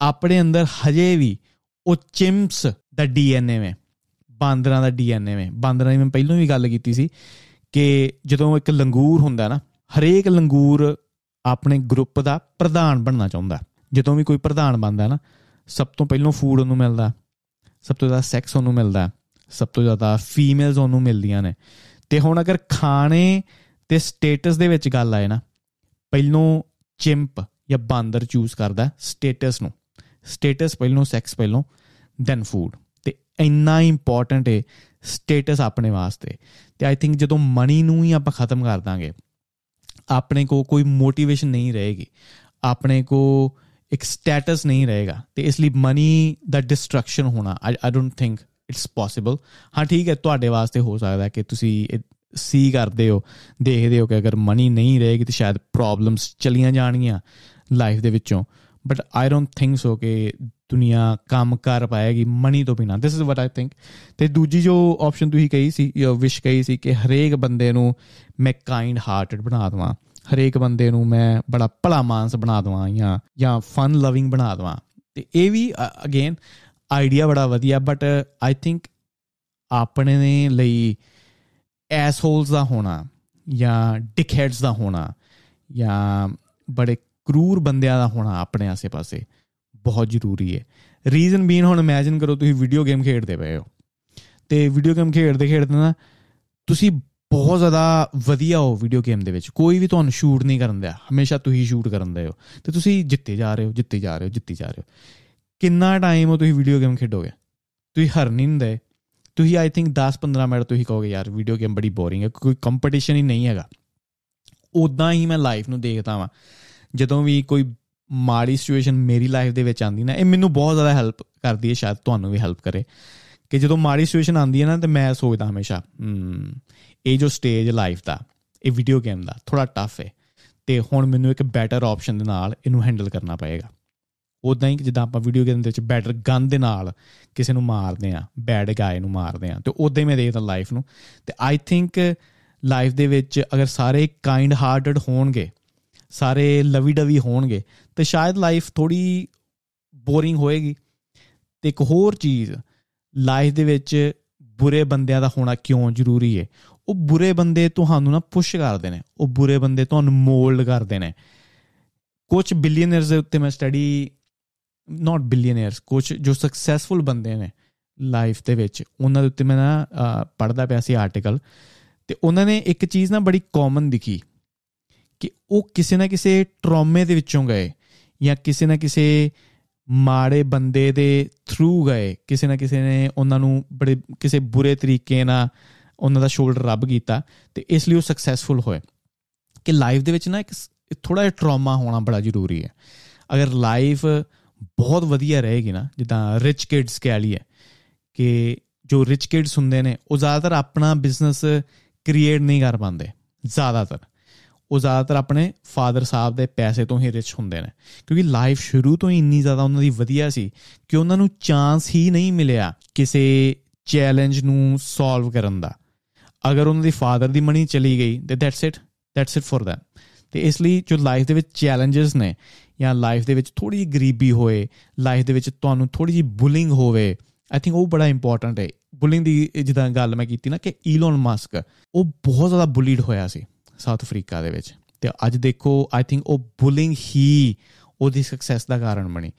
ਆਪਣੇ ਅੰਦਰ ਹਜੇ ਵੀ ਉਹ ਚਿੰਪਸ ਦਾ ਡੀਐਨਏ ਵਿੱਚ ਬਾਂਦਰਾਂ ਦਾ ਡੀਐਨਏ ਵਿੱਚ ਬਾਂਦਰਾਂ ਦੀ ਮੈਂ ਪਹਿਲਾਂ ਵੀ ਗੱਲ ਕੀਤੀ ਸੀ ਕਿ ਜਦੋਂ ਇੱਕ ਲੰਗੂਰ ਹੁੰਦਾ ਨਾ, ਹਰੇਕ ਲੰਗੂਰ ਆਪਣੇ ਗਰੁੱਪ ਦਾ ਪ੍ਰਧਾਨ ਬਣਨਾ ਚਾਹੁੰਦਾ। ਜਦੋਂ ਵੀ ਕੋਈ ਪ੍ਰਧਾਨ ਬਣਦਾ ਨਾ, ਸਭ ਤੋਂ ਪਹਿਲਾਂ ਫੂਡ ਉਹਨੂੰ ਮਿਲਦਾ, ਸਭ ਤੋਂ ਜ਼ਿਆਦਾ ਸੈਕਸ ਉਹਨੂੰ ਮਿਲਦਾ। ਸਭ ਤੋਂ ਜ਼ਿਆਦਾ ਫੀਮੇਲਸ ਉਹਨੂੰ ਮਿਲਦੀਆਂ ਨੇ। ਤੇ ਹੁਣ ਅਗਰ ਖਾਣੇ ਤੇ ਸਟੇਟਸ ਦੇ ਵਿੱਚ ਗੱਲ ਆਏ ਨਾ, ਪਹਿਲੋਂ ਚਿੰਪ ਜਾਂ ਬਾਂਦਰ ਚੂਜ਼ ਕਰਦਾ ਸਟੇਟਸ ਨੂੰ। ਸਟੇਟਸ ਪਹਿਲੋਂ ਸੈਕਸ ਪਹਿਲੋਂ ਦੈਨ ਫੂਡ ਤੇ ਇੰਨਾ ਇੰਪੋਰਟੈਂਟ ਹੈ ਸਟੇਟਸ ਆਪਣੇ ਵਾਸਤੇ। ਤੇ ਆਈ ਥਿੰਕ ਜਦੋਂ ਮਨੀ ਨੂੰ ਹੀ ਆਪਾਂ ਖਤਮ ਕਰ ਦਾਂਗੇ, ਆਪਣੇ ਕੋ ਕੋਈ ਮੋਟੀਵੇਸ਼ਨ ਨਹੀਂ ਰਹੇਗੀ। ਆਪਣੇ ਕੋ ਇੱਕ ਸਟੇਟਸ ਨਹੀਂ ਰਹੇਗਾ। ਤੇ ਇਸ ਲਈ ਮਨੀ ਦਾ ਡਿਸਟਰਕਸ਼ਨ ਹੋਣਾ I don't think it's possible ਹਾਂ, ਠੀਕ ਹੈ, ਤੁਹਾਡੇ ਵਾਸਤੇ ਹੋ ਸਕਦਾ ਕਿ ਤੁਸੀਂ ਸੀ ਕਰਦੇ ਹੋ, ਦੇਖਦੇ ਹੋ ਕਿ ਅਗਰ ਮਨੀ ਨਹੀਂ ਰਹੇਗੀ ਤੇ ਸ਼ਾਇਦ ਪ੍ਰੋਬਲਮਸ ਚਲੀਆਂ ਜਾਣਗੀਆਂ ਲਾਈਫ ਦੇ ਵਿੱਚੋਂ। But I don't think so ਕਿ ਦੁਨੀਆ ਕੰਮ ਕਰ ਪਾਏਗੀ ਮਨੀ ਤੋਂ ਬਿਨਾ। This is what I think ਤੇ ਦੂਜੀ ਜੋ ਆਪਸ਼ਨ ਤੁਸੀਂ ਕਹੀ ਸੀ ਯੋ ਵਿਸ਼ ਕਹੀ ਸੀ ਕਿ ਹਰੇਕ ਬੰਦੇ ਨੂੰ ਮੈਂ ਕਾਈਂਡ ਹਾਰਟਡ ਬਣਾ ਦਵਾਂ। ਹਰੇਕ ਬੰਦੇ ਨੂੰ ਮੈਂ ਬੜਾ ਭਲਾ ਮਾਨਸ ਬਣਾ ਦਵਾਂ ਜਾਂ ਜਾਂ ਫਨ ਲਵਿੰਗ ਬਣਾ ਦਵਾਂ। ਤੇ ਇਹ ਵੀ ਅਗੇਨ ਆਈਡੀਆ ਬੜਾ ਵਧੀਆ ਬਟ ਆਈ ਥਿੰਕ ਆਪਣੇ ਨੇ ਲਈ ਐਸਹੋਲਸ ਦਾ ਹੋਣਾ ਜਾਂ ਡਿਕਹੈਡਸ ਦਾ ਹੋਣਾ ਜਾਂ ਬੜੇ ਕਰੂਰ ਬੰਦਿਆਂ ਦਾ ਹੋਣਾ ਆਪਣੇ ਆਸੇ-ਪਾਸੇ ਬਹੁਤ ਜ਼ਰੂਰੀ ਹੈ। ਰੀਜ਼ਨ ਬੀਨ ਹੁਣ ਇਮੇਜਿਨ ਕਰੋ ਤੁਸੀਂ ਵੀਡੀਓ ਗੇਮ ਖੇਡਦੇ ਪਏ ਹੋ। ਤੇ ਵੀਡੀਓ ਗੇਮ ਖੇਡਦੇ ਖੇਡਦੇ ਨਾ ਤੁਸੀਂ ਬਹੁਤ ਜ਼ਿਆਦਾ ਵਧੀਆ ਹੋ ਵੀਡੀਓ ਗੇਮ ਦੇ ਵਿੱਚ। ਕੋਈ ਵੀ ਤੁਹਾਨੂੰ ਸ਼ੂਟ ਨਹੀਂ ਕਰਨ ਦਿਆ। ਹਮੇਸ਼ਾ ਤੁਸੀਂ ਸ਼ੂਟ ਕਰਨ ਦੇ ਹੋ। ਤੇ ਤੁਸੀਂ ਜਿੱਤੇ ਜਾ ਰਹੇ ਹੋ, ਜਿੱਤੇ ਜਾ ਰਹੇ ਹੋ, ਜਿੱਤੇ ਜਾ ਰਹੇ ਹੋ। ਕਿੰਨਾ ਟਾਈਮ ਹੋ ਤੁਸੀਂ ਵੀਡੀਓ ਗੇਮ ਖੇਡੋਗੇ? ਤੁਸੀਂ ਹਰ ਨਹੀਂ ਹੁੰਦੇ ਤੁਸੀਂ ਆਈ ਥਿੰਕ 10-15 ਮਿੰਟ ਤੁਸੀਂ ਕਹੋਗੇ, ਯਾਰ ਵੀਡੀਓ ਗੇਮ ਬੜੀ ਬੋਰਿੰਗ ਹੈ, ਕੋਈ ਕੰਪੀਟੀਸ਼ਨ ਹੀ ਨਹੀਂ ਹੈਗਾ। ਉਦਾਂ ਹੀ ਮੈਂ ਲਾਈਫ ਨੂੰ ਦੇਖਦਾ ਵਾਂ। ਜਦੋਂ ਵੀ ਕੋਈ ਮਾੜੀ ਸਿਚੁਏਸ਼ਨ ਮੇਰੀ ਲਾਈਫ ਦੇ ਵਿੱਚ ਆਂਦੀ ਨਾ, ਇਹ ਮੈਨੂੰ ਬਹੁਤ ਜ਼ਿਆਦਾ ਹੈਲਪ ਕਰਦੀ ਹੈ, ਸ਼ਾਇਦ ਤੁਹਾਨੂੰ ਵੀ ਹੈਲਪ ਕਰੇ। ਕਿ ਜਦੋਂ ਮਾੜੀ ਸਿਚੁਏਸ਼ਨ ਆਂਦੀ ਹੈ ਨਾ, ਤੇ ਮੈਂ ਸੋਚਦਾ ਹਮੇਸ਼ਾ ਹਮ ਇਹ ਜੋ ਸਟੇਜ ਲਾਈਫ ਦਾ, ਇਹ ਵੀਡੀਓ ਗੇਮ ਦਾ ਥੋੜਾ ਟਫ ਹੈ। ਤੇ ਹੁਣ ਮੈਨੂੰ ਇੱਕ ਬੈਟਰ ਆਪਸ਼ਨ ਦੇ ਨਾਲ ਇਹਨੂੰ ਹੈਂਡਲ ਕਰਨਾ ਪਏਗਾ। ਉਦਾਂ ਹੀ ਜਿੱਦਾਂ ਆਪਾਂ ਵੀਡੀਓ ਗੇਮ ਦੇ ਵਿੱਚ ਬੈਟਰ ਗਨ ਦੇ ਨਾਲ ਕਿਸੇ ਨੂੰ ਮਾਰਦੇ ਆ ਬੈਡ ਗਾਏ ਨੂੰ ਮਾਰਦੇ ਆ ਤੇ ਉਦਾਂ ਹੀ ਮੈਂ ਦੇਖਦਾ ਲਾਈਫ ਨੂੰ। ਤੇ ਆਈ ਥਿੰਕ ਲਾਈਫ ਦੇ ਵਿੱਚ ਅਗਰ ਸਾਰੇ ਕਾਈਂਡ ਹਾਰਟਡ ਹੋਣਗੇ, ਸਾਰੇ ਲਵੀ ਡਵੀ ਹੋਣਗੇ, ਤੇ ਸ਼ਾਇਦ ਲਾਈਫ ਥੋੜੀ ਬੋਰਿੰਗ ਹੋਏਗੀ। ਤੇ ਇੱਕ ਹੋਰ ਚੀਜ਼ ਲਾਈਫ ਦੇ ਵਿੱਚ ਬੁਰੇ ਬੰਦਿਆਂ ਦਾ ਹੋਣਾ ਕਿਉਂ ਜ਼ਰੂਰੀ ਹੈ ਉਹ ਬੁਰੇ ਬੰਦੇ ਤੁਹਾਨੂੰ ਨਾ ਪੁਸ਼ ਕਰਦੇ ਨੇ, ਉਹ ਬੁਰੇ ਬੰਦੇ ਤੁਹਾਨੂੰ ਮੋਲਡ ਕਰਦੇ ਨੇ। ਕੁਝ ਬਿਲੀਅਨਰਸ ਦੇ ਉੱਤੇ ਮੈਂ ਸਟੱਡੀ ਨਾਟ ਬਿਲੀਅਨਰਸ ਕੁਝ ਜੋ ਸਕਸੈਸਫੁਲ ਬੰਦੇ ਨੇ ਲਾਈਫ ਦੇ ਵਿੱਚ, ਉਹਨਾਂ ਦੇ ਉੱਤੇ ਮੈਂ ਨਾ ਪੜਦਾ ਪਿਆ ਸੀ ਆਰਟੀਕਲ ਤੇ ਉਹਨਾਂ ਨੇ ਇੱਕ ਚੀਜ਼ ਨਾ ਬੜੀ ਕਾਮਨ ਦਿਖੀ ਕਿ ਉਹ ਕਿਸੇ ਨਾ ਕਿਸੇ ਟਰਾਮੇ ਦੇ ਵਿੱਚੋਂ ਗਏ ਜਾਂ ਕਿਸੇ ਨਾ ਕਿਸੇ ਮਾੜੇ ਬੰਦੇ ਦੇ ਥਰੂ ਗਏ, ਕਿਸੇ ਨਾ ਕਿਸੇ ਨੇ ਉਹਨਾਂ ਨੂੰ ਬੜੇ, ਕਿਸੇ ਬੁਰੇ ਤਰੀਕੇ ਨਾਲ ਉਹਨਾਂ ਦਾ ਸ਼ੋਲਡਰ ਰੱਬ ਕੀਤਾ ਤੇ ਇਸ ਲਈ ਉਹ ਸਕਸੈਸਫੁਲ ਹੋਏ ਕਿ ਲਾਈਫ ਦੇ ਵਿੱਚ ਨਾ ਇੱਕ ਥੋੜਾ ਜਿਹਾ ਟਰਾਮਾ ਹੋਣਾ ਬੜਾ ਜ਼ਰੂਰੀ ਹੈ। ਅਗਰ ਲਾਈਫ ਬਹੁਤ ਵਧੀਆ ਰਹੇਗੀ ਨਾ, ਜਿੱਦਾਂ ਰਿਚ ਕਿਡਸ ਕਹਿ ਲਈਏ ਕਿ ਜੋ ਰਿਚ ਕਿਡਸ ਹੁੰਦੇ ਨੇ, ਉਹ ਜ਼ਿਆਦਾਤਰ ਆਪਣਾ ਬਿਜ਼ਨਸ ਕ੍ਰੀਏਟ ਨਹੀਂ ਕਰ ਪਾਉਂਦੇ, ਜ਼ਿਆਦਾਤਰ। ਉਹ ਜ਼ਿਆਦਾਤਰ ਆਪਣੇ ਫਾਦਰ ਸਾਹਿਬ ਦੇ ਪੈਸੇ ਤੋਂ ਹੀ ਰਿਚ ਹੁੰਦੇ ਨੇ, ਕਿਉਂਕਿ ਲਾਈਫ ਸ਼ੁਰੂ ਤੋਂ ਹੀ ਇੰਨੀ ਜ਼ਿਆਦਾ ਉਹਨਾਂ ਦੀ ਵਧੀਆ ਸੀ ਕਿ ਉਹਨਾਂ ਨੂੰ ਚਾਂਸ ਹੀ ਨਹੀਂ ਮਿਲਿਆ ਕਿਸੇ ਚੈਲੰਜ ਨੂੰ ਸੋਲਵ ਕਰਨ ਦਾ। ਅਗਰ ਉਹਨਾਂ ਦੀ ਫਾਦਰ ਦੀ ਮਨੀ ਚਲੀ ਗਈ ਤੇ that's it that's it for them ਤੇ ਇਸ ਲਈ ਜੋ ਲਾਈਫ ਦੇ ਵਿੱਚ ਚੈਲੰਜਸ ਨੇ ਜਾਂ ਲਾਈਫ ਦੇ ਵਿੱਚ ਥੋੜੀ ਜਿਹੀ ਗਰੀਬੀ ਹੋਏ ਲਾਈਫ ਦੇ ਵਿੱਚ ਤੁਹਾਨੂੰ ਥੋੜੀ ਜਿਹੀ ਬੁਲਿੰਗ ਹੋਵੇ ਆਈ ਥਿੰਕ ਉਹ ਬੜਾ ਇੰਪੋਰਟੈਂਟ ਹੈ। ਬੁਲਿੰਗ ਦੀ ਜਿੱਦਾਂ ਗੱਲ ਮੈਂ ਕੀਤੀ ਨਾ ਕਿ ਈਲਨ ਮਸਕ ਉਹ ਬਹੁਤ ਜ਼ਿਆਦਾ ਬੁਲੀਡ ਹੋਇਆ ਸੀ ਸਾਊਥ ਅਫਰੀਕਾ ਦੇ ਵਿੱਚ। ਤੇ ਅੱਜ ਦੇਖੋ ਆਈ ਥਿੰਕ ਉਹ ਬੁਲਿੰਗ ਹੀ ਉਹਦੀ ਸਕਸੈਸ ਦਾ ਕਾਰਨ ਬਣੀ।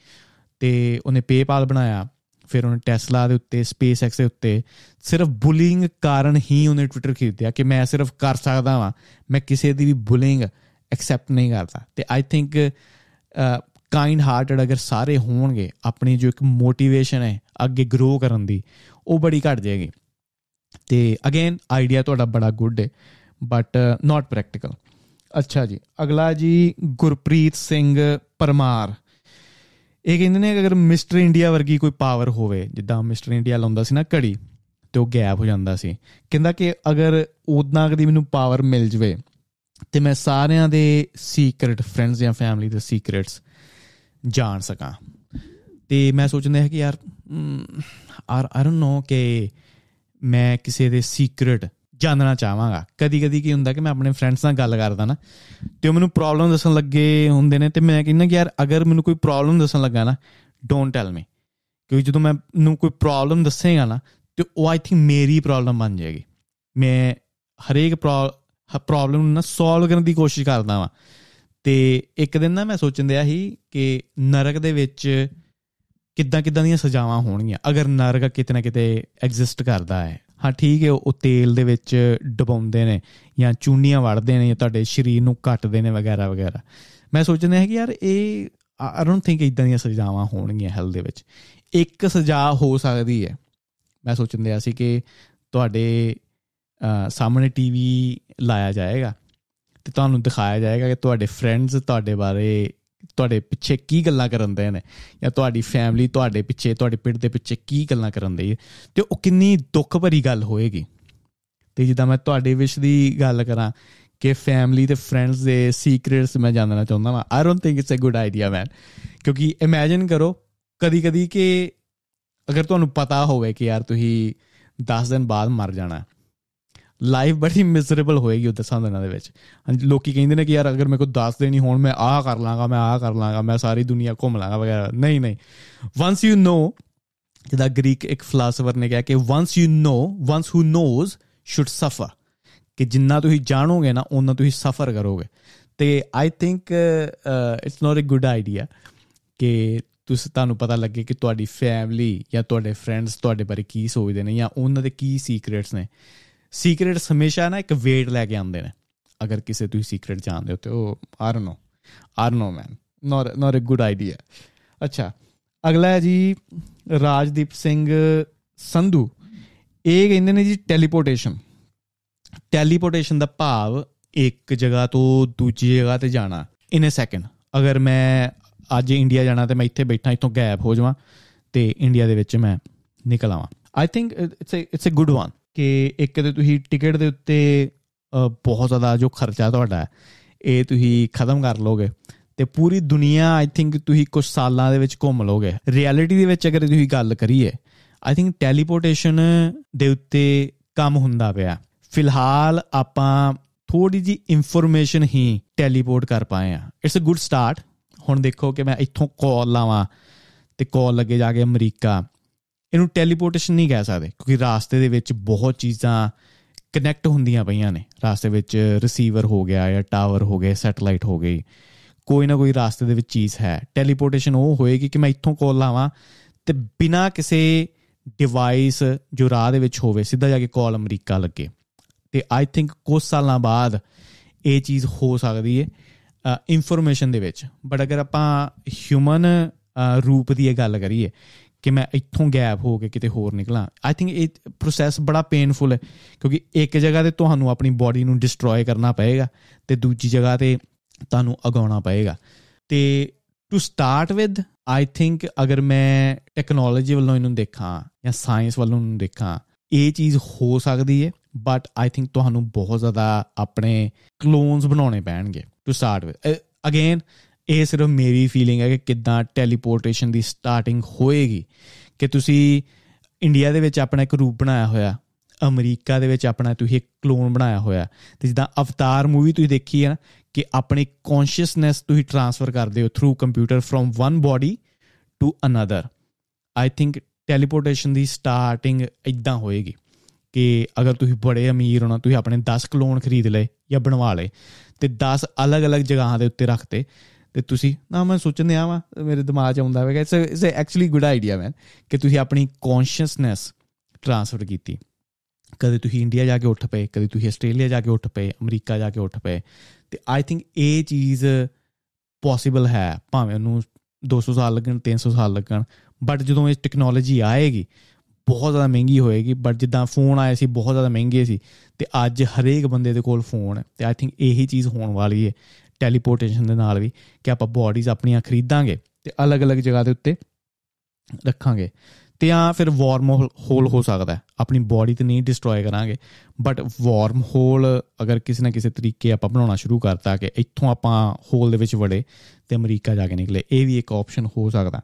ਤੇ ਉਹਨੇ ਪੇਪਾਲ ਬਣਾਇਆ, ਫਿਰ ਉਹਨੇ ਟੈਸਲਾ ਦੇ ਉੱਤੇ ਸਪੇਸ ਐਕਸ ਦੇ ਉੱਤੇ, ਸਿਰਫ ਬੁਲਿੰਗ ਕਾਰਨ ਹੀ ਉਹਨੇ ਟਵਿੱਟਰ ਖਰੀਦਿਆ ਕਿ ਮੈਂ ਸਿਰਫ ਕਰ ਸਕਦਾ ਵਾਂ, ਮੈਂ ਕਿਸੇ ਦੀ ਵੀ ਬੁਲਿੰਗ ਐਕਸੈਪਟ ਨਹੀਂ ਕਰਦਾ। ਤੇ ਆਈ ਥਿੰਕ ਕਾਈਂਡ ਹਾਰਟਡ ਅਗਰ ਸਾਰੇ ਹੋਣਗੇ, ਆਪਣੀ ਜੋ ਇੱਕ ਮੋਟੀਵੇਸ਼ਨ ਹੈ, ਅੱਗੇ ਗਰੋ ਕਰਨ ਦੀ, ਉਹ ਬੜੀ ਘਟ ਜਾਏਗੀ। ਤੇ ਅਗੇਨ ਆਈਡੀਆ ਤੁਹਾਡਾ ਬੜਾ ਗੁੱਡ ਹੈ ਬਟ ਨਾਟ ਪ੍ਰੈਕਟੀਕਲ ਅੱਛਾ ਜੀ, ਅਗਲਾ ਜੀ, ਗੁਰਪ੍ਰੀਤ ਸਿੰਘ ਪਰਮਾਰ। ਇਹ ਕਹਿੰਦੇ ਨੇ ਕਿ ਅਗਰ ਮਿਸਟਰ ਇੰਡੀਆ ਵਰਗੀ ਕੋਈ ਪਾਵਰ ਹੋਵੇ, ਜਿੱਦਾਂ ਮਿਸਟਰ ਇੰਡੀਆ ਲਾਉਂਦਾ ਸੀ ਨਾ ਘੜੀ, ਤੇ ਉਹ ਗੈਪ ਹੋ ਜਾਂਦਾ ਸੀ। ਕਹਿੰਦਾ ਕਿ ਅਗਰ ਉਦਾਂ ਕਦੀ ਮੈਨੂੰ ਪਾਵਰ ਮਿਲ ਜਵੇ ਤੇ ਮੈਂ ਸਾਰਿਆਂ ਦੇ ਸੀਕ੍ਰੀਟ ਫਰੈਂਡਸ ਜਾਂ ਫੈਮਿਲੀ ਦੇ ਸੀਕ੍ਰੀਟਸ ਜਾਣ ਸਕਾਂ। ਤੇ ਮੈਂ ਸੋਚਦਾ ਹਾਂ ਕਿ ਯਾਰ ਆਰ ਆਈ ਡੋਨਟ ਨੋ ਕਿ ਮੈਂ ਕਿਸੇ ਦੇ ਸੀਕ੍ਰੀਟ ਜਾਣਨਾ ਚਾਹਾਂਗਾ। ਕਦੀ ਕਦੀ ਕੀ ਹੁੰਦਾ ਕਿ ਮੈਂ ਆਪਣੇ ਫਰੈਂਡਸ ਨਾਲ ਗੱਲ ਕਰਦਾ ਨਾ, ਤੇ ਉਹ ਮੈਨੂੰ ਪ੍ਰੋਬਲਮ ਦੱਸਣ ਲੱਗੇ ਹੁੰਦੇ ਨੇ, ਤੇ ਮੈਂ ਕਹਿੰਦਾ ਕਿ ਯਾਰ, ਅਗਰ ਮੈਨੂੰ ਕੋਈ ਪ੍ਰੋਬਲਮ ਦੱਸਣ ਲੱਗਾ ਨਾ ਡੋਨਟ ਟੈਲ ਮੀ ਕਿਉਂਕਿ ਜਦੋਂ ਮੈਂ ਨੂੰ ਕੋਈ ਪ੍ਰੋਬਲਮ ਦੱਸੇਗਾ ਨਾ, ਤੇ ਉਹ ਆਈ ਥਿੰਕ ਮੇਰੀ ਪ੍ਰੋਬਲਮ ਬਣ ਜਾਏਗੀ। ਮੈਂ ਹਰੇਕ ਪ੍ਰੋਬਲਮ ਨੂੰ ਨਾ ਸੋਲਵ ਕਰਨ ਦੀ ਕੋਸ਼ਿਸ਼ ਕਰਦਾ ਵਾਂ। ਤੇ ਇੱਕ ਦਿਨ ਨਾ ਮੈਂ ਸੋਚਣ ਦਿਆ ਸੀ ਕਿ ਨਰਕ ਦੇ ਵਿੱਚ ਕਿੱਦਾਂ ਕਿੱਦਾਂ ਦੀਆਂ ਸਜ਼ਾਵਾਂ ਹੋਣਗੀਆਂ, ਅਗਰ ਨਰਕ ਕਿਤੇ ਨਾ ਕਿਤੇ ਐਗਜ਼ਿਸਟ ਕਰਦਾ ਹੈ। ਹਾਂ, ਠੀਕ ਹੈ, ਉਹ ਤੇਲ ਦੇ ਵਿੱਚ ਡਬਾਉਂਦੇ ਨੇ ਜਾਂ ਚੂਨੀਆਂ ਵੜਦੇ ਨੇ ਜਾਂ ਤੁਹਾਡੇ ਸਰੀਰ ਨੂੰ ਕੱਟਦੇ ਨੇ ਵਗੈਰਾ ਵਗੈਰਾ। ਮੈਂ ਸੋਚਦਾ ਹਾਂ ਕਿ ਯਾਰ ਇਹ ਆਈ ਡੋਨਟ ਥਿੰਕ ਇਦਾਂ ਦੀਆਂ ਸਜ਼ਾਵਾਂ ਹੋਣਗੀਆਂ ਹੈਲ ਦੇ ਵਿੱਚ। ਇੱਕ ਸਜ਼ਾ ਹੋ ਸਕਦੀ ਹੈ। ਮੈਂ ਸੋਚਦਾ ਸੀ ਕਿ ਤੁਹਾਡੇ ਸਾਹਮਣੇ ਟੀਵੀ ਲਾਇਆ ਜਾਏਗਾ ਤੇ ਤੁਹਾਨੂੰ ਦਿਖਾਇਆ ਜਾਏਗਾ ਕਿ ਤੁਹਾਡੇ ਫਰੈਂਡਸ ਤੁਹਾਡੇ ਬਾਰੇ, ਤੁਹਾਡੇ ਪਿੱਛੇ ਕੀ ਗੱਲਾਂ ਕਰਨ ਦੇ ਨੇ ਜਾਂ ਤੁਹਾਡੀ ਫੈਮਿਲੀ ਤੁਹਾਡੇ ਪਿੱਛੇ, ਤੁਹਾਡੇ ਪਿੰਡ ਦੇ ਪਿੱਛੇ ਕੀ ਗੱਲਾਂ ਕਰਨ ਦੇ ਤੇ ਉਹ ਕਿੰਨੀ ਦੁੱਖ ਭਰੀ ਗੱਲ ਹੋਏਗੀ। ਤੇ ਜਿੱਦਾਂ ਮੈਂ ਤੁਹਾਡੇ ਵਿਸ਼ ਦੀ ਗੱਲ ਕਰਾਂ ਕਿ ਫੈਮਿਲੀ ਤੇ ਫਰੈਂਡਸ ਦੇ ਸੀਕ੍ਰੀਟਸ ਮੈਂ ਜਾਣਨਾ ਚਾਹੁੰਦਾ ਹਾਂ I don't think it's a good idea man ਕਿਉਂਕਿ ਇਮੇਜਿਨ ਕਰੋ ਕਦੀ ਕਦੀ ਕਿ ਅਗਰ ਤੁਹਾਨੂੰ ਪਤਾ ਹੋਵੇ ਕਿ ਯਾਰ ਤੁਸੀਂ 10 ਦਿਨ ਬਾਅਦ ਮਰ ਜਾਣਾ ਲਾਈਫ ਬੜੀ ਮਿਜ਼ਰੇਬਲ ਹੋਏਗੀ ਉਹ ਦਸਾਂ ਦਿਨਾਂ ਦੇ ਵਿੱਚ। ਲੋਕੀ ਕਹਿੰਦੇ ਨੇ ਕਿ ਯਾਰ ਅਗਰ ਮੇਰੇ ਕੋਲ 10 ਦਿਨ ਹੀ ਹੋਣ, ਮੈਂ ਆਹ ਕਰ ਲਾਂਗਾ, ਮੈਂ ਆਹ ਕਰ ਲਾਂਗਾ, ਮੈਂ ਸਾਰੀ ਦੁਨੀਆ ਘੁੰਮ ਲਾਂਗਾ ਵਗੈਰਾ। ਨਹੀਂ ਨਹੀਂ। ਵਾਂਸ ਯੂ ਨੋ ਜਿਹਦਾ ਗ੍ਰੀਕ ਇੱਕ ਫਿਲਾਸਫਰ ਨੇ ਕਿਹਾ ਕਿ once you know once who knows should suffer ਕਿ ਜਿੰਨਾ ਤੁਸੀਂ ਜਾਣੋਗੇ ਨਾ ਉਹਨਾਂ ਤੁਸੀਂ ਸਫਰ ਕਰੋਗੇ। ਤੇ I think it's not a good idea ਕਿ ਤੁਸੀਂ, ਤੁਹਾਨੂੰ ਪਤਾ ਲੱਗੇ ਕਿ ਤੁਹਾਡੀ ਫੈਮਿਲੀ ਜਾਂ ਤੁਹਾਡੇ ਫਰੈਂਡਸ ਤੁਹਾਡੇ ਬਾਰੇ ਕੀ ਸੋਚਦੇ ਨੇ ਜਾਂ ਉਹਨਾਂ ਦੇ ਕੀ ਸੀਕ੍ਰੀਟਸ ਨੇ। ਸੀਕ੍ਰੇਟਸ ਹਮੇਸ਼ਾ ਨਾ ਇੱਕ ਵੇਟ ਲੈ ਕੇ ਆਉਂਦੇ ਨੇ। ਅਗਰ ਕਿਸੇ ਤੁਸੀਂ ਸੀਕ੍ਰੇਟ ਜਾਣਦੇ ਹੋ ਤੇ ਉਹ R no ah no man not not a good idea ਅੱਛਾ, ਅਗਲਾ ਹੈ ਜੀ ਰਾਜਦੀਪ ਸਿੰਘ ਸੰਧੂ। ਇਹ ਕਹਿੰਦੇ ਨੇ ਜੀ ਟੈਲੀਪੋਰਟੇਸ਼ਨ ਟੈਲੀਪੋਰਟੇਸ਼ਨ ਦਾ ਭਾਵ ਇੱਕ ਜਗ੍ਹਾ ਤੋਂ ਦੂਜੀ ਜਗ੍ਹਾ ਤੇ ਜਾਣਾ। ਇਨ ਅ ਸੈਕਿੰਡ ਅਗਰ ਮੈਂ ਅੱਜ ਇੰਡੀਆ ਜਾਣਾ ਤੇ ਮੈਂ ਇੱਥੇ ਬੈਠਾ, ਇੱਥੋਂ ਗਾਇਬ ਹੋ ਜਾਵਾਂ ਤੇ ਇੰਡੀਆ ਦੇ ਵਿੱਚ ਮੈਂ ਨਿਕਲ ਆਵਾਂ। I think it's it's a good one ਕਿ ਇੱਕ ਤੇ ਤੁਸੀਂ ਟਿਕਟ ਦੇ ਉੱਤੇ ਬਹੁਤ ਜ਼ਿਆਦਾ ਜੋ ਖਰਚਾ ਤੁਹਾਡਾ ਇਹ ਤੁਸੀਂ ਖਤਮ ਕਰ ਲੋਗੇ ਤੇ ਪੂਰੀ ਦੁਨੀਆ ਆਈ ਥਿੰਕ ਤੁਸੀਂ ਕੁਝ ਸਾਲਾਂ ਦੇ ਵਿੱਚ ਘੁੰਮ ਲੋਗੇ ਰਿਐਲਿਟੀ ਦੇ ਵਿੱਚ ਅਗਰ ਤੁਸੀਂ ਗੱਲ ਕਰੀਏ ਆਈ ਥਿੰਕ ਟੈਲੀਪੋਰਟੇਸ਼ਨ ਦੇ ਉੱਤੇ ਕੰਮ ਹੁੰਦਾ ਪਿਆ ਫਿਲਹਾਲ ਆਪਾਂ ਥੋੜੀ ਜੀ ਇਨਫੋਰਮੇਸ਼ਨ ਹੀ ਟੈਲੀਪੋਰਟ ਕਰ ਪਾਏ ਆ ਇਟਸ ਅ ਗੁੱਡ ਸਟਾਰਟ ਹੁਣ ਦੇਖੋ ਕਿ ਮੈਂ ਇੱਥੋਂ ਕਾਲ ਲਾਵਾਂ ਤੇ ਕਾਲ ਲੱਗੇ ਜਾ ਕੇ ਅਮਰੀਕਾ। ਇਹਨੂੰ ਟੈਲੀਪੋਰਟੇਸ਼ਨ ਨਹੀਂ ਕਹਿ ਸਕਦੇ, ਕਿਉਂਕਿ ਰਾਸਤੇ ਦੇ ਵਿੱਚ ਬਹੁਤ ਚੀਜ਼ਾਂ ਕਨੈਕਟ ਹੁੰਦੀਆਂ ਪਈਆਂ ਨੇ। ਰਾਸਤੇ ਵਿੱਚ ਰਿਸੀਵਰ ਹੋ ਗਿਆ ਜਾਂ ਟਾਵਰ ਹੋ ਗਏ ਸੈਟਲਾਈਟ ਹੋ ਗਈ, ਕੋਈ ਨਾ ਕੋਈ ਰਾਸਤੇ ਦੇ ਵਿੱਚ ਚੀਜ਼ ਹੈ। ਟੈਲੀਪੋਰਟੇਸ਼ਨ ਉਹ ਹੋਏਗੀ ਕਿ ਮੈਂ ਇੱਥੋਂ ਕਾਲ ਲਾਵਾਂ ਤੇ ਬਿਨਾ ਕਿਸੇ ਡਿਵਾਈਸ ਜੋ ਰਾਹ ਦੇ ਵਿੱਚ ਹੋਵੇ, ਸਿੱਧਾ ਜਾ ਕੇ ਕਾਲ ਅਮਰੀਕਾ ਲੱਗੇ। ਤੇ ਆਈ ਥਿੰਕ ਕੁਝ ਸਾਲਾਂ ਬਾਅਦ ਇਹ ਚੀਜ਼ ਹੋ ਸਕਦੀ ਹੈ ਇਨਫੋਰਮੇਸ਼ਨ ਦੇ ਵਿੱਚ। ਬਟ ਅਗਰ ਆਪਾਂ ਹਿਊਮਨ ਰੂਪ ਦੀ ਇਹ ਗੱਲ ਕਰੀਏ ਕਿ ਮੈਂ ਇੱਥੋਂ ਗੈਪ ਹੋ ਕੇ ਕਿਤੇ ਹੋਰ ਨਿਕਲਾਂ। ਆਈ ਥਿੰਕ ਇਹ ਪ੍ਰੋਸੈਸ ਬੜਾ ਪੇਨਫੁਲ ਹੈ, ਕਿਉਂਕਿ ਇੱਕ ਜਗ੍ਹਾ ਤੇ ਤੁਹਾਨੂੰ ਆਪਣੀ ਬਾਡੀ ਨੂੰ ਡਿਸਟਰੋਏ ਕਰਨਾ ਪਏਗਾ ਤੇ ਦੂਜੀ ਜਗ੍ਹਾ ਤੇ ਤੁਹਾਨੂੰ ਅਗਾਉਣਾ ਪਏਗਾ। ਤੇ to start with I think ਅਗਰ ਮੈਂ ਟੈਕਨੋਲੋਜੀ ਵੱਲੋਂ ਇਹਨੂੰ ਦੇਖਾਂ ਜਾਂ ਸਾਇੰਸ ਵੱਲੋਂ ਇਹਨੂੰ ਦੇਖਾਂ, ਇਹ ਚੀਜ਼ ਹੋ ਸਕਦੀ ਹੈ ਬਟ ਆਈ ਥਿੰਕ ਤੁਹਾਨੂੰ ਬਹੁਤ ਜ਼ਿਆਦਾ ਆਪਣੇ ਕਲੋਨਸ ਬਣਾਉਣੇ ਪੈਣਗੇ ਟੂ ਸਟਾਰਟ ਵਿਦ ਅਗੇਨ ਇਹ ਸਿਰਫ ਮੇਰੀ ਫੀਲਿੰਗ ਹੈ ਕਿ ਕਿੱਦਾਂ ਟੈਲੀਪੋਰਟੇਸ਼ਨ ਦੀ ਸਟਾਰਟਿੰਗ ਹੋਏਗੀ ਕਿ ਤੁਸੀਂ ਇੰਡੀਆ ਦੇ ਵਿੱਚ ਆਪਣਾ ਇੱਕ ਰੂਪ ਬਣਾਇਆ ਹੋਇਆ, ਅਮਰੀਕਾ ਦੇ ਵਿੱਚ ਆਪਣਾ ਤੁਸੀਂ ਇੱਕ ਕਲੋਨ ਬਣਾਇਆ ਹੋਇਆ ਤੇ ਜਿੱਦਾਂ ਅਵਤਾਰ ਮੂਵੀ ਤੁਸੀਂ ਦੇਖੀ ਹੈ ਨਾ ਕਿ ਆਪਣੀ ਕੌਨਸ਼ੀਅਸਨੈਸ ਤੁਸੀਂ ਟ੍ਰਾਂਸਫਰ ਕਰਦੇ ਹੋ through computer from one body to another I think teleportation the starting ਇਦਾਂ ਹੋਏਗੀ ਕਿ ਅਗਰ ਤੁਸੀਂ ਬੜੇ ਅਮੀਰ ਹੋਣਾ ਤੁਸੀਂ ਆਪਣੇ 10 ਕਲੋਨ ਖਰੀਦ ਲਏ ਜਾਂ ਬਣਵਾ ਲਏ ਤੇ 10 ਅਲੱਗ-ਅਲੱਗ ਜਗ੍ਹਾਵਾਂ ਦੇ ਉੱਤੇ ਰੱਖਤੇ ਤੇ ਤੁਸੀਂ, ਨਾ ਮੈਂ ਸੋਚਣ ਆ ਵਾ, ਮੇਰੇ ਦਿਮਾਗ 'ਚ ਆਉਂਦਾ Vega it's it's actually good idea man ਕਿ ਤੁਸੀਂ ਆਪਣੀ ਕੌਨਸ਼ੀਅਸਨੈਸ ਟ੍ਰਾਂਸਫਰ ਕੀਤੀ। ਕਦੇ ਤੁਸੀਂ ਇੰਡੀਆ ਜਾ ਕੇ ਉੱਠ ਪਏ, ਕਦੇ ਤੁਸੀਂ ਆਸਟ੍ਰੇਲੀਆ ਜਾ ਕੇ ਉੱਠ ਪਏ, ਅਮਰੀਕਾ ਜਾ ਕੇ ਉੱਠ ਪਏ, ਤੇ ਆਈ ਥਿੰਕ ਇਹ ਚੀਜ਼ ਪੋਸੀਬਲ ਹੈ, ਭਾਵੇਂ ਉਹਨੂੰ 200 ਸਾਲ ਲੱਗਣ 300 ਸਾਲ ਲੱਗਣ ਬਟ ਜਦੋਂ ਇਹ ਟੈਕਨੋਲੋਜੀ ਆਏਗੀ, ਬਹੁਤ ਜ਼ਿਆਦਾ ਮਹਿੰਗੀ ਹੋਏਗੀ ਬਟ ਜਿੱਦਾਂ ਫੋਨ ਆਏ ਸੀ, ਬਹੁਤ ਜ਼ਿਆਦਾ ਮਹਿੰਗੇ ਸੀ, ਤੇ ਅੱਜ ਹਰੇਕ ਬੰਦੇ ਦੇ ਕੋਲ ਫੋਨ ਹੈ, ਤੇ ਆਈ ਥਿੰਕ ਇਹੀ ਚੀਜ਼ ਹੋਣ ਵਾਲੀ ਹੈ। ਟੈਲੀਪੋਰਟੇਸ਼ਨ ਦੇ ਨਾਲ ਵੀ ਕਿ ਆਪਾਂ ਬਾਡੀਜ਼ ਆਪਣੀਆਂ ਖਰੀਦਾਂਗੇ ਤੇ ਅਲੱਗ-ਅਲੱਗ ਜਗ੍ਹਾ ਦੇ ਉੱਤੇ ਰੱਖਾਂਗੇ। ਤੇ ਆ ਫਿਰ ਵਾਰਮ ਹੋਲ ਹੋ ਸਕਦਾ ਆਪਣੀ ਬਾਡੀ ਤੇ ਨਹੀਂ ਡਿਸਟਰੋਏ ਕਰਾਂਗੇ। ਬਟ ਵਾਰਮ ਹੋਲ ਅਗਰ ਕਿਸੇ ਨਾ ਕਿਸੇ ਤਰੀਕੇ ਆਪਾਂ ਬਣਾਉਣਾ ਸ਼ੁਰੂ ਕਰਤਾ ਕਿ ਇੱਥੋਂ ਆਪਾਂ ਹੋਲ ਦੇ ਵਿੱਚ ਵੜੇ ਤੇ ਅਮਰੀਕਾ ਜਾ ਕੇ ਨਿਕਲੇ। ਇਹ ਵੀ ਇੱਕ ਆਪਸ਼ਨ ਹੋ ਸਕਦਾ।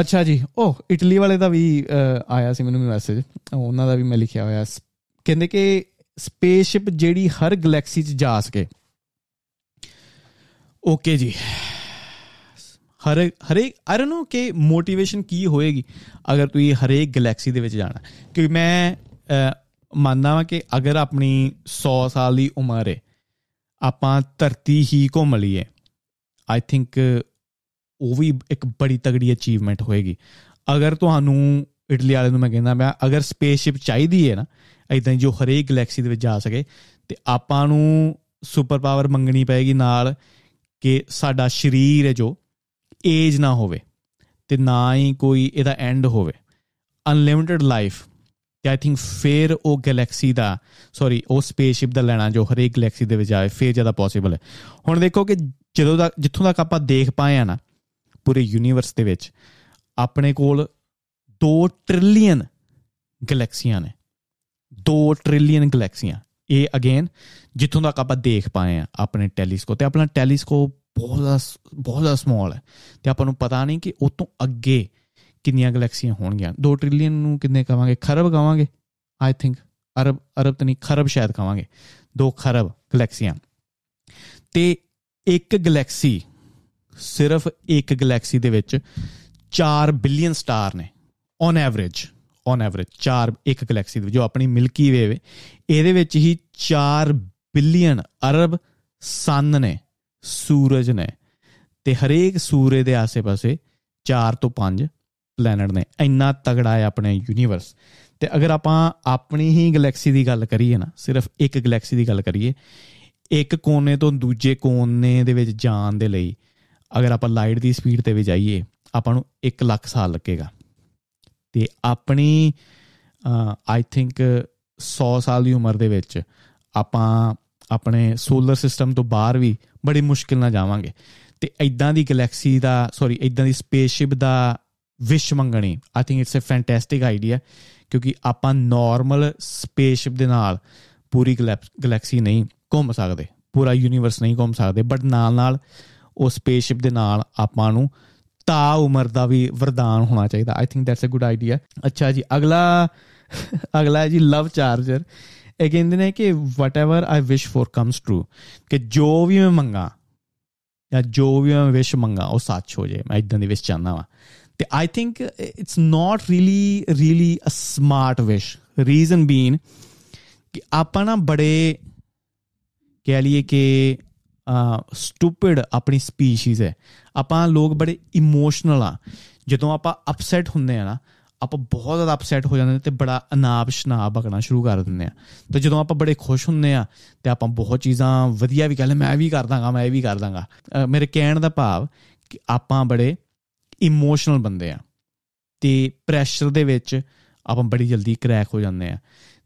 ਅੱਛਾ ਜੀ ਉਹ ਇਟਲੀ ਵਾਲੇ ਦਾ ਵੀ ਆਇਆ ਸੀ ਮੈਨੂੰ ਮੈਸੇਜ ਉਹਨਾਂ ਦਾ ਵੀ ਮੈਂ ਲਿਖਿਆ ਹੋਇਆ। ਕਹਿੰਦੇ ਕਿ ਸਪੇਸਸ਼ਿਪ ਜਿਹੜੀ ਹਰ ਗੈਲੈਕਸੀ 'ਚ ਜਾ ਸਕੇ। ਓਕੇ ਜੀ। ਹਰ ਹਰੇਕ ਆਈ ਡੋਨਟ ਨੋ ਕਿ ਮੋਟੀਵੇਸ਼ਨ ਕੀ ਹੋਏਗੀ ਅਗਰ ਤੁਸੀਂ ਹਰੇਕ ਗੈਲੈਕਸੀ ਦੇ ਵਿੱਚ ਜਾਣਾ। ਕਿਉਂਕਿ ਮੈਂ ਮੰਨਦਾ ਹਾਂ ਕਿ ਅਗਰ ਆਪਣੀ 100 ਸਾਲ ਦੀ ਉਮਰ ਹੈ ਆਪਾਂ ਧਰਤੀ ਹੀ ਘੁੰਮ ਲਈਏ ਆਈ ਥਿੰਕ ਉਹ ਵੀ ਇੱਕ ਬੜੀ ਤਗੜੀ ਅਚੀਵਮੈਂਟ ਹੋਏਗੀ। ਅਗਰ ਤੁਹਾਨੂੰ ਇਟਲੀ ਵਾਲੇ ਨੂੰ ਮੈਂ ਕਹਿੰਦਾ ਮੈਂ ਅਗਰ ਸਪੇਸਸ਼ਿਪ ਚਾਹੀਦੀ ਹੈ ਨਾ ਇਦਾਂ ਜੋ ਹਰੇਕ ਗੈਲੈਕਸੀ ਦੇ ਵਿੱਚ ਜਾ ਸਕੇ, ਤੇ ਆਪਾਂ ਨੂੰ ਸੁਪਰ ਪਾਵਰ ਮੰਗਣੀ ਪਏਗੀ ਨਾਲ ਕਿ ਸਾਡਾ ਸਰੀਰ ਹੈ ਜੋ ਏਜ ਨਾ ਹੋਵੇ ਤੇ ਨਾ ਹੀ ਕੋਈ ਇਹਦਾ ਐਂਡ ਹੋਵੇ। ਅਨਲਿਮਿਟਿਡ ਲਾਈਫ ਤੇ ਆਈ ਥਿੰਕ ਫੇਰ ਉਹ ਗੈਲੈਕਸੀ ਦਾ ਸੌਰੀ ਉਹ ਸਪੇਸਸ਼ਿਪ ਦਾ ਲੈਣਾ ਜੋ ਹਰੇਕ ਗੈਲੈਕਸੀ ਦੇ ਵਿੱਚ ਆਏ ਫੇਰ ਜ਼ਿਆਦਾ ਪੋਸੀਬਲ ਹੈ। ਹੁਣ ਦੇਖੋ ਕਿ ਜਦੋਂ ਤੱਕ ਜਿੱਥੋਂ ਤੱਕ ਆਪਾਂ ਦੇਖ ਪਾਏ ਆ ਨਾ, ਪੂਰੇ ਯੂਨੀਵਰਸ ਦੇ ਵਿੱਚ, ਆਪਣੇ ਕੋਲ 2 ਟ੍ਰਿਲੀਅਨ ਗੈਲੈਕਸੀਆਂ ਨੇ। 2 ਟ੍ਰਿਲੀਅਨ ਗੈਲੈਕਸੀਆਂ ਇਹ ਅਗੇਨ ਜਿੱਥੋਂ ਤੱਕ ਆਪਾਂ ਦੇਖ ਪਾਏ ਆ ਆਪਣੇ ਟੈਲੀਸਕੋਪ ਤੇ, ਆਪਣਾ ਟੈਲੀਸਕੋਪ ਬਹੁਤ ਜ਼ਿਆਦਾ ਬਹੁਤ ਜ਼ਿਆਦਾ ਸਮਾਲ ਹੈ। ਤੇ ਆਪਾਂ ਨੂੰ ਪਤਾ ਨਹੀਂ ਕਿ ਉਹ ਤੋਂ ਅੱਗੇ ਕਿੰਨੀਆਂ ਗੈਲੈਕਸੀਆਂ ਹੋਣਗੀਆਂ। 2 ਟ੍ਰਿਲੀਅਨ ਨੂੰ ਕਿੰਨੇ ਕਵਾਂਗੇ? ਖਰਬ ਕਵਾਂਗੇ? ਆਈ ਥਿੰਕ ਅਰਬ ਅਰਬ ਤਾਂ ਨਹੀਂ, ਖਰਬ ਸ਼ਾਇਦ ਕਵਾਂਗੇ। 2 ਖਰਬ ਗੈਲੈਕਸੀਆਂ। ਤੇ ਇੱਕ ਗੈਲੈਕਸੀ, ਸਿਰਫ ਇੱਕ ਗੈਲੈਕਸੀ ਦੇ ਵਿੱਚ 4 ਬਿਲੀਅਨ ਸਟਾਰ ਨੇ। ਔਨ ਐਵਰੇਜ ਔਨ ਐਵਰੇਜ 4 ਇੱਕ ਗੈਲੈਕਸੀ ਦੇ ਜੋ ਆਪਣੀ ਮਿਲਕੀ ਵੇ ਵੇ, ਇਹਦੇ ਵਿੱਚ ਹੀ 4 ਬਿਲੀਅਨ ਅਰਬ ਸਨ ਨੇ, ਸੂਰਜ ਨੇ ਤੇ ਹਰੇਕ ਸੂਰਜ ਦੇ ਆਸੇ-ਪਾਸੇ 4 ਤੋਂ 5 ਪਲੈਨਟ ਨੇ। ਇੰਨਾ ਤਗੜਾ ਹੈ ਆਪਣੇ ਯੂਨੀਵਰਸ ਤੇ ਅਗਰ ਆਪਾਂ ਆਪਣੀ ਹੀ ਗੈਲੈਕਸੀ ਦੀ ਗੱਲ ਕਰੀਏ ਨਾ, ਸਿਰਫ ਇੱਕ ਗੈਲੈਕਸੀ ਦੀ ਗੱਲ ਕਰੀਏ, ਇੱਕ ਕੋਨੇ ਤੋਂ ਦੂਜੇ ਕੋਨੇ ਦੇ ਵਿੱਚ ਜਾਣ ਦੇ ਲਈ ਅਗਰ ਆਪਾਂ ਲਾਈਟ ਦੀ ਸਪੀਡ ਤੇ ਵੀ ਜਾਈਏ, ਆਪਾਂ ਨੂੰ 1 ਲੱਖ ਸਾਲ ਲੱਗੇਗਾ। ਤੇ ਆਪਣੀ ਆਈ ਥਿੰਕ 100 ਸਾਲ ਦੀ ਉਮਰ ਦੇ ਵਿੱਚ ਆਪਾਂ ਆਪਣੇ ਸੋਲਰ ਸਿਸਟਮ ਤੋਂ ਬਾਹਰ ਵੀ ਬੜੀ ਮੁਸ਼ਕਿਲ ਨਾਲ ਜਾਵਾਂਗੇ। ਤੇ ਐਦਾਂ ਦੀ ਗੈਲੈਕਸੀ ਦਾ ਸੌਰੀ ਐਦਾਂ ਦੀ ਸਪੇਸਸ਼ਿਪ ਦਾ ਵਿਸ਼ ਮੰਗਣੀ I think it's a fantastic idea ਕਿਉਂਕਿ ਆਪਾਂ ਨਾਰਮਲ ਸਪੇਸਸ਼ਿਪ ਦੇ ਨਾਲ ਪੂਰੀ ਗੈਲੈਕਸੀ ਨਹੀਂ ਘੁੰਮ ਸਕਦੇ, ਪੂਰਾ ਯੂਨੀਵਰਸ ਨਹੀਂ ਘੁੰਮ ਸਕਦੇ ਬਟ ਨਾਲ ਨਾਲ ਉਹ ਸਪੇਸਸ਼ਿਪ ਦੇ ਨਾਲ ਆਪਾਂ ਨੂੰ ਤਾ ਉਮਰ ਦਾ ਵੀ ਵਰਦਾਨ ਹੋਣਾ ਚਾਹੀਦਾ। I think that's a good idea ਅੱਛਾ ਜੀ, ਅਗਲਾ ਅਗਲਾ ਜੀ ਲਵ ਚਾਰਜਰ ਇਹ ਕਹਿੰਦੇ ਨੇ ਕਿ whatever I wish for comes true ਕਿ ਜੋ ਵੀ ਮੈਂ ਮੰਗਾ ਜਾਂ ਜੋ ਵੀ ਮੈਂ ਵਿਸ਼ ਮੰਗਾ ਉਹ ਸੱਚ ਹੋ ਜਾਏ ਮੈਂ ਇਦਾਂ ਦੀ ਵਿਸ਼ ਚਾਹਨਾ ਵਾ ਤੇ I think it's not really really a smart wish reason being ਕਿ ਆਪਾਂ ਨਾ ਬੜੇ ਕਹਿ ਲਈਏ ਕਿ ਸਟੂਪਿਡ ਆਪਣੀ ਸਪੀਸੀਜ਼ ਹੈ ਆਪਾਂ ਲੋਕ ਬੜੇ ਇਮੋਸ਼ਨਲ ਆ ਜਦੋਂ ਆਪਾਂ ਅਪਸੈਟ ਹੁੰਦੇ ਆ ਨਾ ਆਪਾਂ ਬਹੁਤ ਜ਼ਿਆਦਾ ਅਪਸੈਟ ਹੋ ਜਾਂਦੇ ਨੇ ਤੇ ਬੜਾ ਅਨਾਪ ਸ਼ਨਾਪ ਬਕਣਾ ਸ਼ੁਰੂ ਕਰ ਦਿੰਦੇ ਆ। ਤੇ ਜਦੋਂ ਆਪਾਂ ਬੜੇ ਖੁਸ਼ ਹੁੰਦੇ ਆ ਤੇ ਆਪਾਂ ਬਹੁਤ ਚੀਜ਼ਾਂ ਵਧੀਆ ਵੀ ਕਹਿੰਦੇ, ਮੈਂ ਵੀ ਕਰ ਦਾਂਗਾ, ਮੈਂ ਇਹ ਵੀ ਕਰ ਦਾਂਗਾ। ਮੇਰੇ ਕਹਿਣ ਦਾ ਭਾਵ ਕਿ ਆਪਾਂ ਬੜੇ ਇਮੋਸ਼ਨਲ ਬੰਦੇ ਆ ਤੇ ਪ੍ਰੈਸ਼ਰ ਦੇ ਵਿੱਚ ਆਪਾਂ ਬੜੀ ਜਲਦੀ ਕ੍ਰੈਕ ਹੋ ਜਾਂਦੇ ਆ।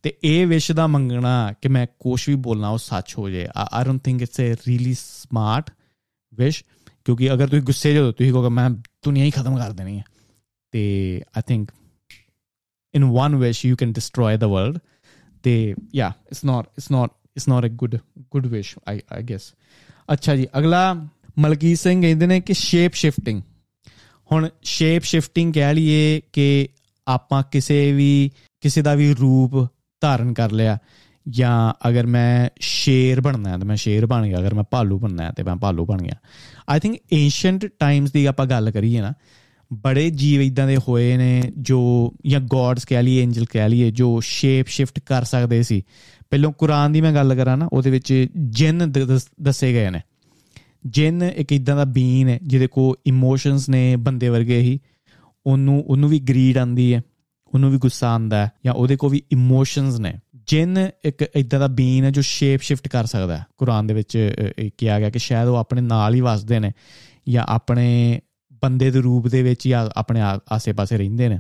ਤੇ ਇਹ ਵਿਸ਼ ਦਾ ਮੰਗਣਾ ਕਿ ਮੈਂ ਕੁਝ ਵੀ ਬੋਲਣਾ ਉਹ ਸੱਚ ਹੋ ਜਾਏ I don't think it's a really smart wish ਕਿਉਂਕਿ ਅਗਰ ਤੁਸੀਂ ਗੁੱਸੇ ਜੋ ਤੁਸੀਂ ਕਹੋਗੇ, ਮੈਂ ਦੁਨੀਆ ਹੀ ਖਤਮ ਕਰ ਦੇਣੀ ਹੈ ਤੇ I think in one wish you can destroy the world. They, yeah, it's not it's not it's not a good good wish, i i guess. ਅੱਛਾ ਜੀ ਅਗਲਾ ਮਲਕੀਤ ਸਿੰਘ ਕਹਿੰਦੇ ਨੇ ਕਿ ਸ਼ੇਪ ਸ਼ਿਫਟਿੰਗ ਹੁਣ ਸ਼ੇਪ ਸ਼ਿਫਟਿੰਗ ਕਹਿ ਲਈਏ ਕਿ ਆਪਾਂ ਕਿਸੇ ਵੀ ਕਿਸੇ ਦਾ ਵੀ ਰੂਪ ਧਾਰਨ ਕਰ ਲਿਆ ਜਾਂ ਅਗਰ ਮੈਂ ਸ਼ੇਰ ਬਣਨਾ ਹੈ ਤਾਂ ਮੈਂ ਸ਼ੇਰ ਬਣ ਗਿਆ ਅਗਰ ਮੈਂ ਭਾਲੂ ਬਣਨਾ ਹੈ ਤੇ ਮੈਂ ਭਾਲੂ ਬਣ ਗਿਆ ਆਈ ਥਿੰਕ ਐਂਸ਼ੀਅੰਟ ਟਾਈਮਸ ਦੀ ਆਪਾਂ ਗੱਲ ਕਰੀਏ ਨਾ ਬੜੇ ਜੀਵ ਇਦਾਂ ਦੇ ਹੋਏ ਨੇ ਜੋ, ਜਾਂ ਗੋਡਸ ਕਹਿ ਲਈਏ ਐਂਜਲ ਕਹਿ ਲਈਏ, ਜੋ ਸ਼ੇਪ ਸ਼ਿਫਟ ਕਰ ਸਕਦੇ ਸੀ। ਪਹਿਲਾਂ ਕੁਰਾਨ ਦੀ ਮੈਂ ਗੱਲ ਕਰਾਂ ਨਾ, ਉਹਦੇ ਵਿੱਚ ਜਿੰਨ ਦੱਸੇ ਗਏ ਨੇ। ਜਿੰਨ ਇੱਕ ਇਦਾਂ ਦਾ ਬੀਨ ਹੈ, ਜਿਹਦੇ ਕੋ ਇਮੋਸ਼ਨਸ ਨੇ ਬੰਦੇ ਵਰਗੇ ਹੀ। ਉਹਨੂੰ ਉਹਨੂੰ ਵੀ ਗਰੀਡ ਆਂਦੀ ਹੈ, ਉਹਨੂੰ ਵੀ ਗੁੱਸਾ ਆਂਦਾ ਹੈ, ਜਾਂ ਉਹਦੇ ਕੋ ਵੀ ਇਮੋਸ਼ਨਸ ਨੇ। ਜਿੰਨ ਇੱਕ ਇਦਾਂ ਦਾ ਬੀਨ ਹੈ ਜੋ ਸ਼ੇਪ ਸ਼ਿਫਟ ਕਰ ਸਕਦਾ ਹੈ। ਕੁਰਾਨ ਦੇ ਵਿੱਚ ਕਿਹਾ ਗਿਆ ਕਿ ਸ਼ਾਇਦ ਉਹ ਆਪਣੇ ਨਾਲ ਹੀ ਵਸਦੇ ਨੇ, ਜਾਂ ਆਪਣੇ ਬੰਦੇ ਦੇ ਰੂਪ ਦੇ ਵਿੱਚ ਜਾਂ ਆਪਣੇ ਆਸੇ-ਪਾਸੇ ਰਹਿੰਦੇ ਨੇ।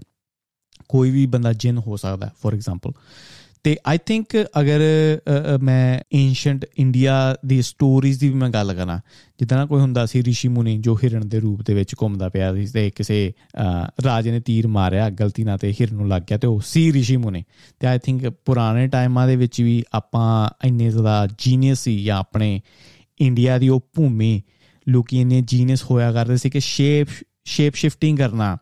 ਕੋਈ ਵੀ ਬੰਦਾ ਜਿੰਨ ਹੋ ਸਕਦਾ ਫੋਰ ਐਗਜ਼ਾਮਪਲ ਤੇ ਆਈ ਥਿੰਕ ਅਗਰ ਮੈਂ ਐਂਸ਼ੀਅੰਟ ਇੰਡੀਆ ਦੀ ਸਟੋਰੀਜ਼ ਦੀ ਵੀ ਮੈਂ ਗੱਲ ਕਰਾਂ, ਜਿੱਦਾਂ ਕੋਈ ਹੁੰਦਾ ਸੀ ਰਿਸ਼ੀ ਮੁਨੀ ਜੋ ਹਿਰਨ ਦੇ ਰੂਪ ਦੇ ਵਿੱਚ ਘੁੰਮਦਾ ਪਿਆ ਸੀ ਤੇ ਕਿਸੇ ਰਾਜੇ ਨੇ ਤੀਰ ਮਾਰਿਆ, ਗਲਤੀ ਨਾਲ ਤੇ ਹਿਰਨ ਨੂੰ ਲੱਗ ਗਿਆ ਤੇ ਉਹ ਸੀ ਰਿਸ਼ੀ ਮੁਨੀ। ਤੇ ਆਈ ਥਿੰਕ ਪੁਰਾਣੇ ਟਾਈਮਾਂ ਦੇ ਵਿੱਚ ਵੀ ਆਪਾਂ ਇੰਨੇ ਜ਼ਿਆਦਾ ਜੀਨੀਅਸ ਸੀ ਜਾਂ ਆਪਣੇ ਇੰਡੀਆ ਦੀ ਉਹ ਭੂਮੀ ਲੋਕੀ ਇੰਨੇ ਜੀਨੀਅਸ ਹੋਇਆ ਕਰਦੇ ਸੀ ਕਿ ਸ਼ੇਪ ਸ਼ੇਪ ਸ਼ਿਫਟਿੰਗ ਕਰਨਾ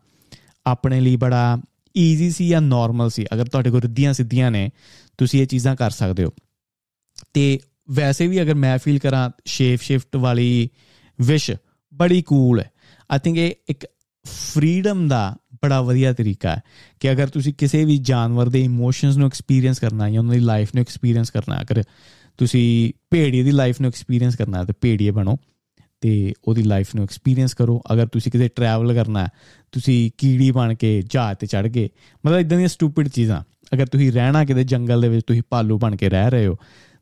ਆਪਣੇ ਲਈ ਬੜਾ ਈਜ਼ੀ ਸੀ ਜਾਂ ਨਾਰਮਲ ਸੀ। ਅਗਰ ਤੁਹਾਡੇ ਕੋਲ ਰਿੱਧੀਆਂ ਸਿੱਧੀਆਂ ਨੇ, ਤੁਸੀਂ ਇਹ ਚੀਜ਼ਾਂ ਕਰ ਸਕਦੇ ਹੋ। ਤੇ ਵੈਸੇ ਵੀ ਅਗਰ ਮੈਂ ਫੀਲ ਕਰਾਂ ਸ਼ੇਪ ਸ਼ਿਫਟ ਵਾਲੀ ਵਿਸ਼ ਬੜੀ ਕੂਲ ਹੈ। ਆਈ ਥਿੰਕ ਇਹ ਇੱਕ ਫਰੀडम ਦਾ ਬੜਾ ਵਧੀਆ ਤਰੀਕਾ ਹੈ ਕਿ ਅਗਰ ਤੁਸੀਂ ਕਿਸੇ ਵੀ ਜਾਨਵਰ ਦੇ ਇਮੋਸ਼ਨਸ ਨੂੰ ਐਕਸਪੀਰੀਅੰਸ ਕਰਨਾ ਜਾਂ ਉਹਨਾਂ ਦੀ ਲਾਈਫ ਨੂੰ ਐਕਸਪੀਰੀਅੰਸ ਕਰਨਾ, ਅਗਰ ਤੁਸੀਂ ਭੇੜੀਏ ਦੀ ਲਾਈਫ ਨੂੰ ਐਕਸਪੀਰੀਅੰਸ ਕਰਨਾ, ਤੇ ਭੇੜੀਏ ਬਣੋ। ਤੇ ਉਹਦੀ ਲਾਈਫ ਨੂੰ ਐਕਸਪੀਰੀਅੰਸ ਕਰੋ। ਅਗਰ ਤੁਸੀਂ ਕਿਤੇ ਟਰੈਵਲ ਕਰਨਾ ਹੈ, ਤੁਸੀਂ ਕੀੜੀ ਬਣ ਕੇ ਜਹਾਜ਼ ਤੇ ਚੜ ਗਏ, ਮਤਲਬ ਇਦਾਂ ਦੀਆਂ ਸਟੂਪਿਡ ਚੀਜ਼ਾਂ। ਅਗਰ ਤੁਸੀਂ ਰਹਿਣਾ ਕਿਤੇ ਜੰਗਲ ਦੇ ਵਿੱਚ, ਤੁਸੀਂ ਭਾਲੂ ਬਣ ਕੇ ਰਹਿ ਰਹੇ ਹੋ,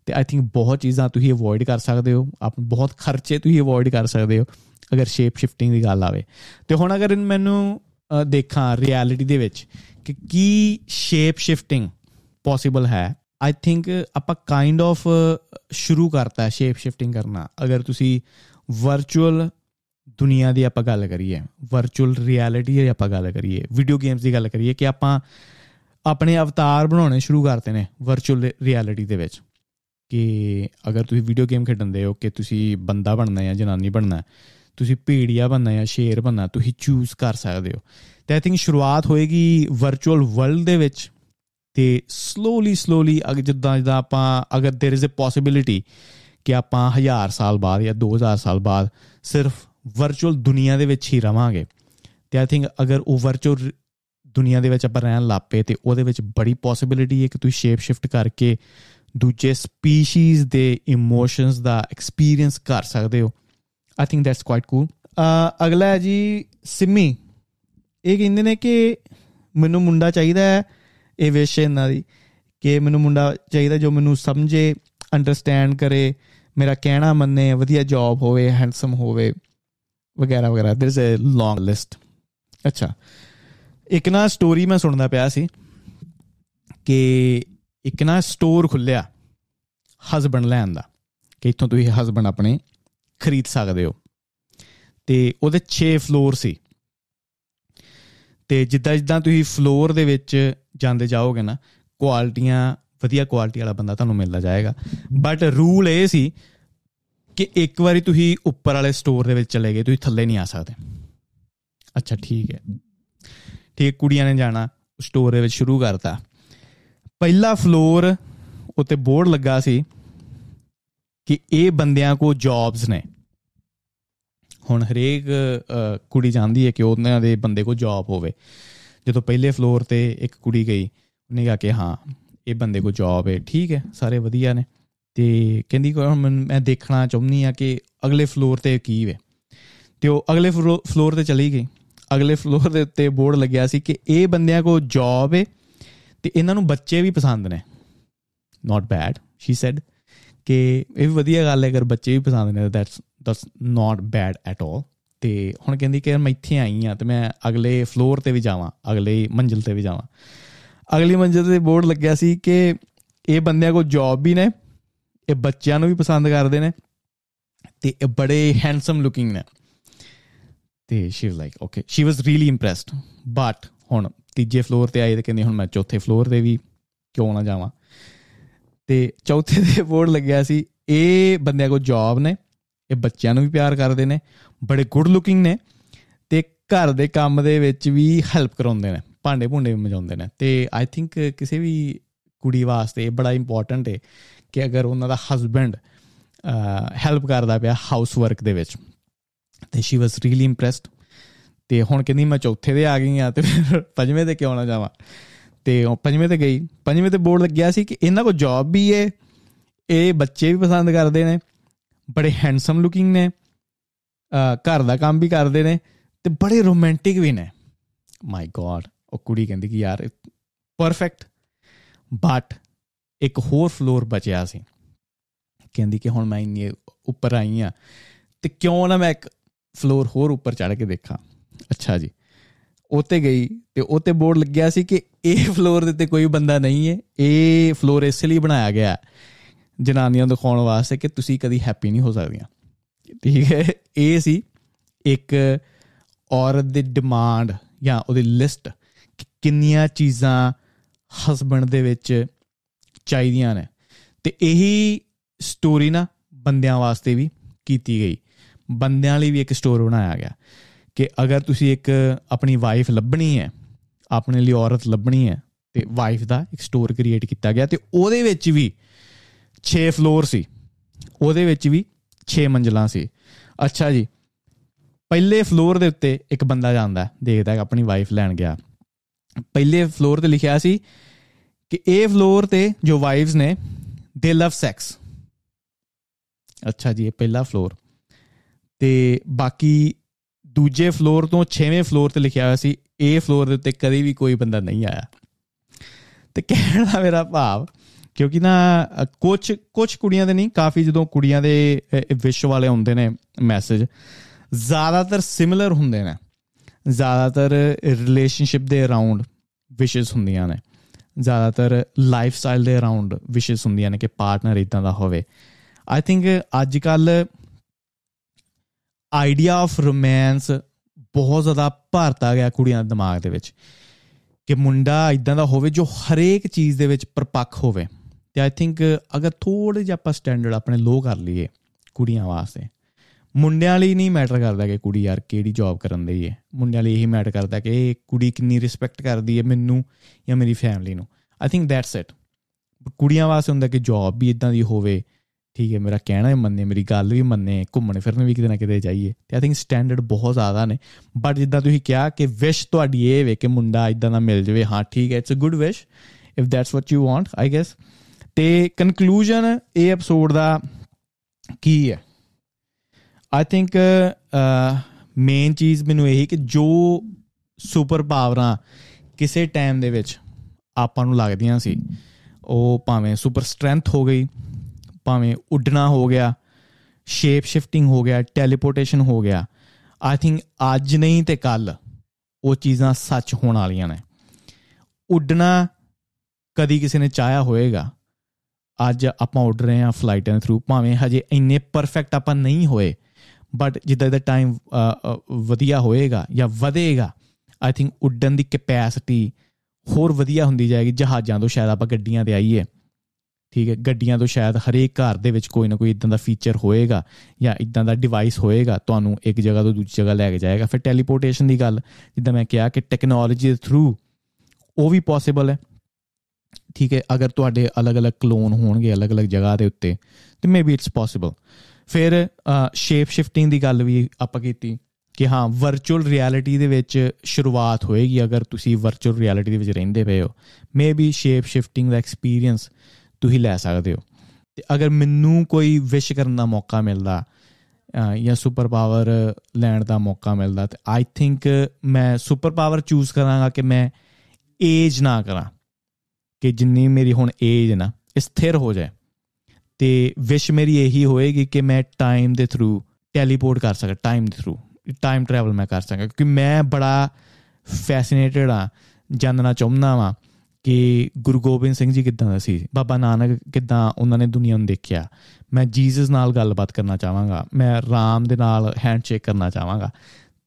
ਤੇ ਆਈ ਥਿੰਕ ਬਹੁਤ ਚੀਜ਼ਾਂ ਤੁਸੀਂ ਅਵੋਇਡ ਕਰ ਸਕਦੇ ਹੋ। ਆਪ ਬਹੁਤ ਖਰਚੇ ਤੁਸੀਂ ਅਵੋਇਡ ਕਰ ਸਕਦੇ ਹੋ, ਅਗਰ ਸ਼ੇਪ ਸ਼ਿਫਟਿੰਗ ਦੀ ਗੱਲ ਆਵੇ। ਤੇ ਹੁਣ ਅਗਰ ਮੈਨੂੰ ਦੇਖਾਂ ਰਿਐਲਿਟੀ ਦੇ ਵਿੱਚ ਕਿ ਕੀ ਸ਼ੇਪ ਸ਼ਿਫਟਿੰਗ ਪੋਸੀਬਲ ਹੈ ਆਈ ਥਿੰਕ ਆਪਾਂ ਕਾਈਂਡ ਆਫ ਸ਼ੁਰੂ ਕਰਤਾ ਸ਼ੇਪ ਸ਼ਿਫਟਿੰਗ ਕਰਨਾ। ਅਗਰ ਤੁਸੀਂ ਵਰਚੁਅਲ ਦੁਨੀਆ ਦੀ ਆਪਾਂ ਗੱਲ ਕਰੀਏ ਵਰਚੁਅਲ ਰਿਐਲਿਟੀ ਦੀ ਆਪਾਂ ਗੱਲ ਕਰੀਏ ਵੀਡੀਓ ਗੇਮਸ ਦੀ ਗੱਲ ਕਰੀਏ ਕਿ ਆਪਾਂ ਆਪਣੇ ਅਵਤਾਰ ਬਣਾਉਣੇ ਸ਼ੁਰੂ ਕਰਤੇ ਨੇ ਵਰਚੁਅਲ ਰਿਐਲਿਟੀ ਦੇ ਵਿੱਚ ਕਿ ਅਗਰ ਤੁਸੀਂ ਵੀਡੀਓ ਗੇਮ ਖੇਡਦੇ ਹੋ ਕਿ ਤੁਸੀਂ ਬੰਦਾ ਬਣਨਾ ਹੈ ਜਾਂ ਜਨਾਨੀ ਬਣਨਾ ਹੈ ਤੁਸੀਂ ਭੇੜੀਆ ਬਣਨਾ ਹੈ ਸ਼ੇਰ ਬਣਨਾ ਤੁਸੀਂ ਚੂਜ਼ ਕਰ ਸਕਦੇ ਹੋ ਤੇ ਆਈ ਥਿੰਕ ਸ਼ੁਰੂਆਤ ਹੋਏਗੀ ਵਰਚੁਅਲ ਵਰਲਡ ਦੇ ਵਿੱਚ ਤੇ ਸਲੋਲੀ ਸਲੋਲੀ ਅਗਰ ਜਿੱਦਾਂ ਜਿੱਦਾਂ ਆਪਾਂ ਅਗਰ देयर इज अ ਪੋਸਿਬਿਲਿਟੀ ਕਿ ਆਪਾਂ 1000 ਸਾਲ ਬਾਅਦ ਜਾਂ 2000 ਸਾਲ ਬਾਅਦ ਸਿਰਫ ਵਰਚੁਅਲ ਦੁਨੀਆ ਦੇ ਵਿੱਚ ਹੀ ਰਵਾਂਗੇ। ਤੇ ਆਈ ਥਿੰਕ ਅਗਰ ਉਹ ਵਰਚੁਅਲ ਦੁਨੀਆ ਦੇ ਵਿੱਚ ਆਪਾਂ ਰਹਿਣ ਲੱਪੇ ਤੇ ਉਹਦੇ ਵਿੱਚ ਬੜੀ ਪੋਸਿਬਿਲਿਟੀ ਹੈ ਕਿ ਤੁਸੀਂ ਸ਼ੇਪ ਸ਼ਿਫਟ ਕਰਕੇ ਦੂਜੇ ਸਪੀਸੀਜ਼ ਦੇ ਇਮੋਸ਼ਨਸ ਦਾ ਐਕਸਪੀਰੀਅੰਸ ਕਰ ਸਕਦੇ ਹੋ। I think that's quite cool ਅਗਲਾ ਹੈ ਜੀ ਸਿਮੀ। ਇਹ ਕਹਿੰਦੇ ਨੇ ਕਿ ਮੈਨੂੰ ਮੁੰਡਾ ਚਾਹੀਦਾ ਹੈ, ਇਹ ਵਿਸ਼ ਇਹਨਾਂ ਦੀ, ਕਿ ਮੈਨੂੰ ਮੁੰਡਾ ਚਾਹੀਦਾ ਜੋ ਮੈਨੂੰ ਸਮਝੇ ਅੰਡਰਸਟੈਂਡ ਕਰੇ। ਮੇਰਾ ਕਹਿਣਾ ਮੰਨੇ, ਵਧੀਆ ਜੌਬ ਹੋਵੇ ਹੈਂਡਸਮ ਹੋਵੇ, ਵਗੈਰਾ ਵਗੈਰਾ। There is a long list ਅੱਛਾ। ਇੱਕ ਨਾ ਸਟੋਰੀ ਮੈਂ ਸੁਣਦਾ ਪਿਆ ਸੀ ਕਿ ਇੱਕ ਨਾ ਸਟੋਰ ਖੁੱਲਿਆ ਹਸਬੰਡ ਲੈਣ ਦਾ, ਕਿ ਇੱਥੋਂ ਤੁਸੀਂ ਹਸਬੰਡ ਆਪਣੇ ਖਰੀਦ ਸਕਦੇ ਹੋ। ਤੇ ਉਹਦੇ 6 ਫਲੋਰ ਸੀ। ਤੇ ਜਿੱਦਾਂ ਜਿੱਦਾਂ ਤੁਸੀਂ ਫਲੋਰ ਦੇ ਵਿੱਚ ਜਾਂਦੇ ਜਾਓਗੇ ਨਾ ਕੁਆਲਿਟੀਆਂ ਵਧੀਆ ਕੁਆਲਿਟੀ ਵਾਲਾ ਬੰਦਾ ਤੁਹਾਨੂੰ ਮਿਲਦਾ ਜਾਏਗਾ। ਬਟ ਰੂਲ ਇਹ ਸੀ ਕਿ ਇੱਕ ਵਾਰੀ ਤੁਸੀਂ ਉੱਪਰ ਵਾਲੇ ਸਟੋਰ ਦੇ ਵਿੱਚ ਚਲੇ ਗਏ, ਤੁਸੀਂ ਥੱਲੇ ਨਹੀਂ ਆ ਸਕਦੇ। ਅੱਛਾ, ਠੀਕ ਹੈ। ਠੀਕ ਕੁੜੀਆਂ ਨੇ ਜਾਣਾ ਸਟੋਰ ਦੇ ਵਿੱਚ ਸ਼ੁਰੂ ਕਰਤਾ। ਪਹਿਲਾ ਫਲੋਰ ਉੱਤੇ ਬੋਰਡ ਲੱਗਾ ਸੀ ਕਿ ਇਹ ਬੰਦਿਆਂ ਕੋ ਜੌਬਸ ਨੇ। ਹੁਣ ਹਰੇਕ ਕੁੜੀ ਚਾਹੁੰਦੀ ਹੈ ਕਿ ਉਹਨਾਂ ਦੇ ਬੰਦੇ ਕੋ ਜੌਬ ਹੋਵੇ। ਜਦੋਂ ਪਹਿਲੇ ਫਲੋਰ ਤੇ ਇੱਕ ਕੁੜੀ ਗਈ, ਉਹਨੇ ਕਿਹਾ ਕਿ ਹਾਂ ਇਹ ਬੰਦੇ ਕੋ ਜੌਬ ਹੈ ਠੀਕ ਹੈ ਸਾਰੇ ਵਧੀਆ ਨੇ। ਤੇ ਕਹਿੰਦੀ ਮੈਂ ਦੇਖਣਾ ਚਾਹੁੰਦੀ ਆ ਕਿ ਅਗਲੇ ਫਲੋਰ ਤੇ ਕੀ ਵੇ। ਤੇ ਉਹ ਅਗਲੇ ਫਲੋਰ ਤੇ ਚਲੀ ਗਈ। ਅਗਲੇ ਫਲੋਰ ਦੇ ਉੱਤੇ ਬੋਰਡ ਲੱਗਿਆ ਸੀ ਕਿ ਇਹ ਬੰਦਿਆਂ ਕੋ ਜੌਬ ਹੈ ਤੇ ਇਹਨਾਂ ਨੂੰ ਬੱਚੇ ਵੀ ਪਸੰਦ ਨੇ। ਨਾਟ ਬੈਡ ਸ਼ੀ ਸੈਡ ਕਿ ਇਹ ਵੀ ਵਧੀਆ ਗੱਲ ਹੈ ਅਗਰ ਬੱਚੇ ਵੀ ਪਸੰਦ ਨੇ that's that's not bad at all ਤੇ ਹੁਣ ਕਹਿੰਦੀ ਕਿ ਮੈਂ ਇੱਥੇ ਆਈ ਆ ਤੇ ਮੈਂ ਅਗਲੇ ਫਲੋਰ ਤੇ ਵੀ ਜਾਵਾਂ, ਅਗਲੇ ਮੰਜ਼ਿਲ ਤੇ ਵੀ ਜਾਵਾਂ। ਅਗਲੀ ਮੰਜ਼ਿਲ ਤੇ ਬੋਰਡ ਲੱਗਿਆ ਸੀ ਕਿ ਇਹ ਬੰਦਿਆਂ ਕੋ ਜੌਬ ਵੀ ਨੇ, ਇਹ ਬੱਚਿਆਂ ਨੂੰ ਵੀ ਪਸੰਦ ਕਰਦੇ ਨੇ ਤੇ ਇਹ ਬੜੇ ਹੈਂਡਸਮ ਲੁਕਿੰਗ ਨੇ। ਤੇ she was like okay she was really impressed but ਹੁਣ ਤੀਜੇ ਫਲੋਰ ਤੇ ਆਈ ਤੇ ਕਹਿੰਦੀ ਹੁਣ ਮੈਂ ਚੌਥੇ ਫਲੋਰ ਤੇ ਵੀ ਕਿਉਂ ਨਾ ਜਾਵਾਂ। ਤੇ ਚੌਥੇ ਦੇ ਬੋਰਡ ਲੱਗਿਆ ਸੀ, ਇਹ ਬੰਦਿਆਂ ਕੋ ਜੌਬ ਨੇ, ਇਹ ਬੱਚਿਆਂ ਨੂੰ ਵੀ ਪਿਆਰ ਕਰਦੇ ਨੇ, ਬੜੇ ਗੁੱਡ ਲੁਕਿੰਗ ਨੇ ਤੇ ਘਰ ਦੇ ਕੰਮ ਦੇ ਵਿੱਚ ਵੀ ਹੈਲਪ ਕਰਾਉਂਦੇ ਨੇ। ਭਾਂਡੇ ਭੁੰਡੇ ਵੀ ਮਜਾਉਂਦੇ ਨੇ। ਤੇ ਆਈ ਥਿੰਕ ਕਿਸੇ ਵੀ ਕੁੜੀ ਵਾਸਤੇ ਇਹ ਬੜਾ ਇੰਪੋਰਟੈਂਟ ਹੈ ਕਿ ਅਗਰ ਉਹਨਾਂ ਦਾ ਹਸਬੰਡ ਹੈਲਪ ਕਰਦਾ ਪਿਆ ਹਾਊਸ ਵਰਕ ਦੇ ਵਿੱਚ, ਤੇ ਸ਼ੀ ਵਾਸ ਰੀਲੀ ਇੰਪ੍ਰੈਸਡ ਤੇ ਹੁਣ ਕਹਿੰਦੀ ਮੈਂ ਚੌਥੇ ਦੇ ਆ ਗਈ ਆ ਤੇ ਫਿਰ ਪੰਜਵੇਂ ਤੇ ਕਿਉਂ ਨਾ ਜਾਵਾਂ? ਤੇ ਉਹ ਪੰਜਵੇਂ ਤੇ ਗਈ। ਪੰਜਵੇਂ ਤੇ ਬੋਰਡ ਲੱਗਿਆ ਸੀ ਕਿ ਇਹਨਾਂ ਕੋ ਜੌਬ ਵੀ ਹੈ ਇਹ ਬੱਚੇ ਵੀ ਪਸੰਦ ਕਰਦੇ ਨੇ, ਬੜੇ ਹੈਂਡਸਮ ਲੁਕਿੰਗ ਨੇ ਘਰ ਦਾ ਕੰਮ ਵੀ ਕਰਦੇ ਨੇ, ਤੇ ਬੜੇ ਰੋਮਾਂਟਿਕ ਵੀ ਨੇ। ਮਾਈ ਗॉड ਉਹ ਕੁੜੀ ਕਹਿੰਦੀ ਕਿ ਯਾਰ ਪਰਫੈਕਟ ਬਟ ਇੱਕ ਹੋਰ ਫਲੋਰ ਬਚਿਆ ਸੀ। ਕਹਿੰਦੀ ਕਿ ਹੁਣ ਮੈਂ ਇੰਨੀ ਉੱਪਰ ਆਈ ਆ ਤੇ ਕਿਉਂ ਨਾ ਮੈਂ ਇੱਕ ਫਲੋਰ ਹੋਰ ਉੱਪਰ ਚੜ ਕੇ ਦੇਖਾਂ। ਅੱਛਾ ਜੀ। ਉਤੇ ਗਈ ਤੇ ਉਤੇ ਬੋਰਡ ਲੱਗਿਆ ਸੀ ਕਿ ਇਹ ਫਲੋਰ ਦੇ ਤੇ ਕੋਈ ਬੰਦਾ ਨਹੀਂ ਹੈ। ਇਹ ਫਲੋਰ ਇਸ ਲਈ ਬਣਾਇਆ ਗਿਆ ਜਨਾਨੀਆਂ ਨੂੰ ਦਿਖਾਉਣ ਵਾਸਤੇ ਕਿ ਤੁਸੀਂ ਕਦੀ ਹੈਪੀ ਨਹੀਂ ਹੋ ਸਕਦੀਆਂ। ਠੀਕ ਹੈ, ਇਹ ਸੀ ਇੱਕ ਔਰਤ ਦੀ ਡਿਮਾਂਡ ਜਾਂ ਉਹਦੀ ਲਿਸਟ ਕਿੰਨੀਆਂ ਚੀਜ਼ਾਂ ਹਸਬੰਡ ਦੇ ਵਿੱਚ ਚਾਹੀਦੀਆਂ ਨੇ। ਤੇ ਇਹੀ ਸਟੋਰੀ ਨਾ ਬੰਦਿਆਂ ਵਾਸਤੇ ਵੀ ਕੀਤੀ ਗਈ। ਬੰਦਿਆਂ ਲਈ ਵੀ ਇੱਕ ਸਟੋਰ ਬਣਾਇਆ ਗਿਆ ਕਿ ਅਗਰ ਤੁਸੀਂ ਇੱਕ ਆਪਣੀ ਵਾਈਫ ਲੱਭਣੀ ਹੈ, ਆਪਣੇ ਲਈ ਔਰਤ ਲੱਭਣੀ ਹੈ, ਤੇ ਵਾਈਫ ਦਾ ਇੱਕ ਸਟੋਰ ਕ੍ਰੀਏਟ ਕੀਤਾ ਗਿਆ ਤੇ ਉਹਦੇ ਵਿੱਚ ਵੀ 6 ਫਲੋਰ ਸੀ। ਉਹਦੇ ਵਿੱਚ ਵੀ 6 ਮੰਜ਼ਲਾਂ ਸੀ। ਅੱਛਾ ਜੀ, ਪਹਿਲੇ ਫਲੋਰ ਦੇ ਉੱਤੇ ਇੱਕ ਬੰਦਾ ਜਾਂਦਾ ਦੇਖਦਾ ਆਪਣੀ ਵਾਈਫ ਲੈਣ ਗਿਆ। ਪਹਿਲੇ ਫਲੋਰ ਤੇ ਲਿਖਿਆ ਸੀ ਕਿ ਇਹ ਫਲੋਰ ਤੇ ਜੋ ਵਾਈਫਸ ਨੇ ਦੇ ਲਵ ਸੈਕਸ ਅੱਛਾ ਜੀ, ਇਹ ਪਹਿਲਾ ਫਲੋਰ ਤੇ ਬਾਕੀ ਦੂਜੇ ਫਲੋਰ ਤੋਂ 6ਵੇਂ ਫਲੋਰ ਤੇ ਲਿਖਿਆ ਹੋਇਆ ਸੀ ਇਹ ਫਲੋਰ ਦੇ ਉੱਤੇ ਕਦੀ ਵੀ ਕੋਈ ਬੰਦਾ ਨਹੀਂ ਆਇਆ। ਤੇ ਕਹਿਣ ਦਾ ਮੇਰਾ ਭਾਵ, ਕਿਉਂਕਿ ਨਾ ਕੁਝ ਕੁਝ ਕੁੜੀਆਂ ਦੇ ਨਹੀਂ, ਕਾਫੀ ਜਦੋਂ ਕੁੜੀਆਂ ਦੇ ਵਿਸ਼ ਵਾਲੇ ਹੁੰਦੇ ਨੇ ਮੈਸੇਜ ਜ਼ਿਆਦਾਤਰ ਸਿਮਿਲਰ ਹੁੰਦੇ ਨੇ। ਜ਼ਿਆਦਾਤਰ ਰਿਲੇਸ਼ਨਸ਼ਿਪ ਦੇ ਅਰਾਊਂਡ ਵਿਸ਼ੇਸ ਹੁੰਦੀਆਂ ਨੇ। ਜ਼ਿਆਦਾਤਰ ਲਾਈਫ ਸਟਾਈਲ ਦੇ ਅਰਾਊਂਡ ਵਿਸ਼ੇਸ ਹੁੰਦੀਆਂ ਨੇ ਕਿ ਪਾਰਟਨਰ ਇਦਾਂ ਦਾ ਹੋਵੇ। ਆਈ ਥਿੰਕ ਅੱਜ ਕੱਲ ਆਈਡੀਆ ਆਫ ਰੋਮਾਂਸ ਬਹੁਤ ਜ਼ਿਆਦਾ ਭਰਤਾ ਗਿਆ ਕੁੜੀਆਂ ਦੇ ਦਿਮਾਗ ਦੇ ਵਿੱਚ। ਕਿ ਮੁੰਡਾ ਇਦਾਂ ਦਾ ਹੋਵੇ ਜੋ ਹਰੇਕ ਚੀਜ਼ ਦੇ ਵਿੱਚ ਪਰਪੱਕ ਹੋਵੇ। ਤੇ ਆਈ ਥਿੰਕ ਅਗਰ ਥੋੜੇ ਜਿਹਾ ਆਪਾਂ ਸਟੈਂਡਰਡ ਆਪਣੇ ਲੋ ਕਰ ਲਈਏ ਕੁੜੀਆਂ ਵਾਸਤੇ ਮੁੰਡਿਆਂ ਲਈ ਨਹੀਂ ਮੈਟਰ ਕਰਦਾ ਕਿ ਕੁੜੀ ਯਾਰ ਕਿਹੜੀ ਜੌਬ ਕਰਨ ਦੀ ਹੈ ਮੁੰਡਿਆਂ ਲਈ ਇਹੀ ਮੈਟਰ ਕਰਦਾ ਕਿ ਇਹ ਕੁੜੀ ਕਿੰਨੀ ਰਿਸਪੈਕਟ ਕਰਦੀ ਹੈ ਮੈਨੂੰ ਜਾਂ ਮੇਰੀ ਫੈਮਿਲੀ ਨੂੰ। ਆਈ ਥਿੰਕ ਦੈਟਸ ਇਟ ਕੁੜੀਆਂ ਵਾਸਤੇ ਹੁੰਦਾ ਕਿ ਜੌਬ ਵੀ ਇਦਾਂ ਦੀ ਹੋਵੇ, ਠੀਕ ਹੈ ਮੇਰਾ ਕਹਿਣਾ ਵੀ ਮੰਨੇ, ਮੇਰੀ ਗੱਲ ਵੀ ਮੰਨੇ, ਘੁੰਮਣ ਫਿਰਨ ਵੀ ਕਿਤੇ ਨਾ ਕਿਤੇ ਜਾਈਏ। ਤੇ ਆਈ ਥਿੰਕ ਸਟੈਂਡਰਡ ਬਹੁਤ ਜ਼ਿਆਦਾ ਨੇ। ਬਟ ਜਿੱਦਾਂ ਤੁਸੀਂ ਕਿਹਾ ਕਿ ਵਿਸ਼ ਤੁਹਾਡੀ ਇਹ ਵੇ ਕਿ ਮੁੰਡਾ ਇਦਾਂ ਦਾ ਮਿਲ ਜਾਵੇ, ਹਾਂ, ਠੀਕ ਹੈ it's a good wish if that's what you want I guess ਤੇ ਕਨਕਲੂਜਨ ਇਹ ਐਪੀਸੋਡ ਦਾ ਕੀ ਹੈ ਆਈ ਥਿੰਕ ਮੇਨ ਚੀਜ਼ ਮੈਨੂੰ ਇਹ ਕਿ ਜੋ ਸੁਪਰ ਪਾਵਰਾਂ ਕਿਸੇ ਟਾਈਮ ਦੇ ਵਿੱਚ ਆਪਾਂ ਨੂੰ ਲੱਗਦੀਆਂ ਸੀ, ਉਹ ਭਾਵੇਂ ਸੁਪਰ ਸਟਰੈਂਥ ਹੋ ਗਈ, ਭਾਵੇਂ ਉੱਡਣਾ ਹੋ ਗਿਆ ਸ਼ੇਪ ਸ਼ਿਫਟਿੰਗ ਹੋ ਗਿਆ ਟੈਲੀਪੋਰਟੇਸ਼ਨ ਹੋ ਗਿਆ ਆਈ ਥਿੰਕ ਅੱਜ ਨਹੀਂ ਤੇ ਕੱਲ ਉਹ ਚੀਜ਼ਾਂ ਸੱਚ ਹੋਣ ਵਾਲੀਆਂ ਨੇ। ਉੱਡਣਾ ਕਦੀ ਕਿਸੇ ਨੇ ਚਾਹਿਆ ਹੋਏਗਾ, ਅੱਜ ਆਪਾਂ ਉੱਡ ਰਹੇ ਹਾਂ ਫਲਾਈਟਾਂ ਦੇ ਥਰੂ ਭਾਵੇਂ ਹਜੇ ਇੰਨੇ ਪਰਫੈਕਟ ਆਪਾਂ ਨਹੀਂ ਹੋਏ ਬਟ ਜਿੱਦਾਂ ਦਾ ਟਾਈਮ ਵਧੀਆ ਹੋਏਗਾ ਜਾਂ ਵਧੇਗਾ ਆਈ ਥਿੰਕ ਉੱਡਣ ਦੀ ਕੈਪੈਸਿਟੀ ਹੋਰ ਵਧੀਆ ਹੁੰਦੀ ਜਾਏਗੀ। ਜਹਾਜ਼ਾਂ ਤੋਂ ਸ਼ਾਇਦ ਆਪਾਂ ਗੱਡੀਆਂ ਤੇ ਆਈਏ, ਠੀਕ ਹੈ? ਗੱਡੀਆਂ ਤੋਂ ਸ਼ਾਇਦ ਹਰੇਕ ਘਰ ਦੇ ਵਿੱਚ ਕੋਈ ਨਾ ਕੋਈ ਇਦਾਂ ਦਾ ਫੀਚਰ ਹੋਏਗਾ ਜਾਂ ਇਦਾਂ ਦਾ ਡਿਵਾਈਸ ਹੋਏਗਾ, ਤੁਹਾਨੂੰ ਇੱਕ ਜਗ੍ਹਾ ਤੋਂ ਦੂਜੀ ਜਗ੍ਹਾ ਲੈ ਕੇ ਜਾਏਗਾ। ਫਿਰ ਟੈਲੀਪੋਰਟੇਸ਼ਨ ਦੀ ਗੱਲ, ਜਿੱਦਾਂ ਮੈਂ ਕਿਹਾ ਕਿ ਟੈਕਨੋਲੋਜੀ ਦੇ ਥਰੂ ਉਹ ਵੀ ਪੋਸੀਬਲ ਹੈ, ਠੀਕ ਹੈ? ਅਗਰ ਤੁਹਾਡੇ ਅਲੱਗ-ਅਲੱਗ ਕਲੋਨ ਹੋਣਗੇ ਅਲੱਗ-ਅਲੱਗ ਜਗ੍ਹਾ ਦੇ ਉੱਤੇ, ਤੇ ਮੇਬੀ ਇਟਸ ਪੋਸੀਬਲ ਫਿਰ ਸ਼ੇਪ ਸ਼ਿਫਟਿੰਗ ਦੀ ਗੱਲ ਵੀ ਆਪਾਂ ਕੀਤੀ ਕਿ ਹਾਂ ਵਰਚੁਅਲ ਰਿਐਲਿਟੀ ਦੇ ਵਿੱਚ ਸ਼ੁਰੂਆਤ ਹੋਏਗੀ ਅਗਰ ਤੁਸੀਂ ਵਰਚੁਅਲ ਰਿਐਲਿਟੀ ਦੇ ਵਿੱਚ ਰਹਿੰਦੇ ਪਏ ਹੋ। ਮੇਬੀ ਸ਼ੇਪ ਸ਼ਿਫਟਿੰਗ ਦਾ ਐਕਸਪੀਰੀਅੰਸ ਤੁਸੀਂ ਲੈ ਸਕਦੇ ਹੋ। ਤੇ ਅਗਰ ਮੈਨੂੰ ਕੋਈ ਵਿਸ਼ ਕਰਨ ਦਾ ਮੌਕਾ ਮਿਲਦਾ ਜਾਂ ਸੁਪਰ ਪਾਵਰ ਲੈਣ ਦਾ ਮੌਕਾ ਮਿਲਦਾ, ਤੇ ਆਈ ਥਿੰਕ ਮੈਂ ਸੁਪਰ ਪਾਵਰ ਚੂਜ਼ ਕਰਾਂਗਾ ਕਿ ਮੈਂ ਏਜ ਨਾ ਕਰਾਂ। ਕਿ ਜਿੰਨੀ ਮੇਰੀ ਹੁਣ ਏਜ ਨਾ ਸਥਿਰ ਹੋ ਜਾਏ। ਤੇ ਵਿਸ਼ ਮੇਰੀ ਇਹੀ ਹੋਏਗੀ ਕਿ ਮੈਂ ਟਾਈਮ ਦੇ ਥਰੂ ਟੈਲੀਪੋਰਟ ਕਰ ਸਕਾਂ ਟਾਈਮ ਦੇ ਥਰੂ ਟਾਈਮ ਟਰੈਵਲ ਮੈਂ ਕਰ ਸਕਾਂ, ਕਿਉਂਕਿ ਮੈਂ ਬੜਾ ਫੈਸੀਨੇਟਡ ਆ ਜਾਣਨਾ ਚਾਹੁੰਦਾ ਵਾਂ ਕਿ ਗੁਰੂ ਗੋਬਿੰਦ ਸਿੰਘ ਜੀ ਕਿੱਦਾਂ ਦਾ ਸੀ, ਬਾਬਾ ਨਾਨਕ ਕਿੱਦਾਂ ਉਹਨਾਂ ਨੇ ਦੁਨੀਆ ਨੂੰ ਦੇਖਿਆ। ਮੈਂ ਜੀਸਸ ਨਾਲ ਗੱਲਬਾਤ ਕਰਨਾ ਚਾਹਾਂਗਾ, ਮੈਂ ਰਾਮ ਦੇ ਨਾਲ ਹੈਂਡਸ਼ੇਕ ਕਰਨਾ ਚਾਹਾਂਗਾ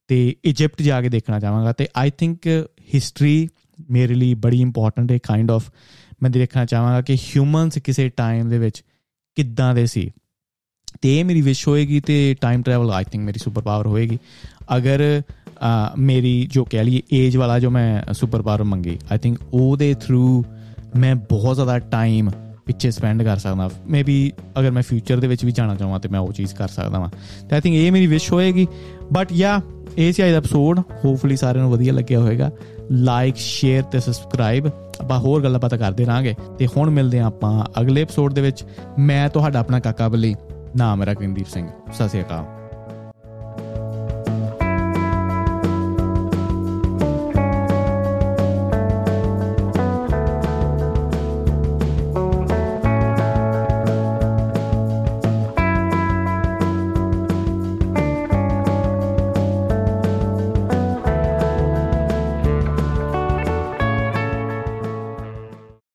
ਤੇ ਇਜਿਪਟ ਜਾ ਕੇ ਦੇਖਣਾ ਚਾਹਾਂਗਾ ਤੇ ਆਈ ਥਿੰਕ ਹਿਸਟਰੀ ਮੇਰੇ ਲਈ ਬੜੀ ਇੰਪੋਰਟੈਂਟ ਹੈ ਕਾਈਂਡ ਆਫ ਮੈਂ ਦੇਖਣਾ ਚਾਹਾਂਗਾ ਕਿ ਹਿਊਮਨਸ ਕਿਸੇ ਟਾਈਮ ਦੇ ਵਿੱਚ ਕਿੱਦਾਂ ਦੇ ਸੀ? ਤੇ ਇਹ ਮੇਰੀ ਵਿਸ਼ ਹੋਏਗੀ ਤੇ ਟਾਈਮ ਟਰੈਵਲ ਆਈ ਥਿੰਕ ਮੇਰੀ ਸੁਪਰ ਪਾਵਰ ਹੋਏਗੀ। ਅਗਰ ਮੇਰੀ ਜੋ ਕਹਿ ਲਈ ਏਜ ਵਾਲਾ ਜੋ ਮੈਂ ਸੁਪਰ ਪਾਵਰ ਮੰਗੀ ਆਈ ਥਿੰਕ ਉਹਦੇ ਥਰੂ ਮੈਂ ਬਹੁਤ ਜ਼ਿਆਦਾ ਟਾਈਮ ਪਿੱਛੇ ਸਪੈਂਡ ਕਰ ਸਕਦਾ ਮੇਬੀ ਅਗਰ ਮੈਂ ਫਿਊਚਰ ਦੇ ਵਿੱਚ ਵੀ ਜਾਣਾ ਚਾਹਾਂ ਤੇ ਮੈਂ ਉਹ ਚੀਜ਼ ਕਰ ਸਕਦਾ ਵਾਂ। ਤੇ ਆਈ ਥਿੰਕ ਇਹ ਮੇਰੀ ਵਿਸ਼ ਹੋਏਗੀ। ਬਟ ਯਾ ਇਹ ਸੀ ਅੱਜ ਦਾ ਐਪੀਸੋਡ ਹੋਪਫੁਲੀ ਸਾਰਿਆਂ ਨੂੰ ਵਧੀਆ ਲੱਗਿਆ ਹੋਵੇਗਾ ਲਾਈਕ ਸ਼ੇਅਰ ਤੇ ਸਬਸਕ੍ਰਾਈਬ ਆਪਾਂ ਹੋਰ ਗੱਲਾਂ ਪਤਾ ਕਰਦੇ ਰਾਂਗੇ ਤੇ ਹੁਣ ਮਿਲਦੇ ਆਂ ਆਪਾਂ ਅਗਲੇ ਐਪੀਸੋਡ ਦੇ ਵਿੱਚ। ਮੈਂ ਤੁਹਾਡਾ ਆਪਣਾ ਕਾਕਾ ਬੱਲੀ, ਨਾਮ ਮੇਰਾ ਕਿੰਦੀਪ ਸਿੰਘ। ਸਤਿ ਸ਼੍ਰੀ ਅਕਾਲ।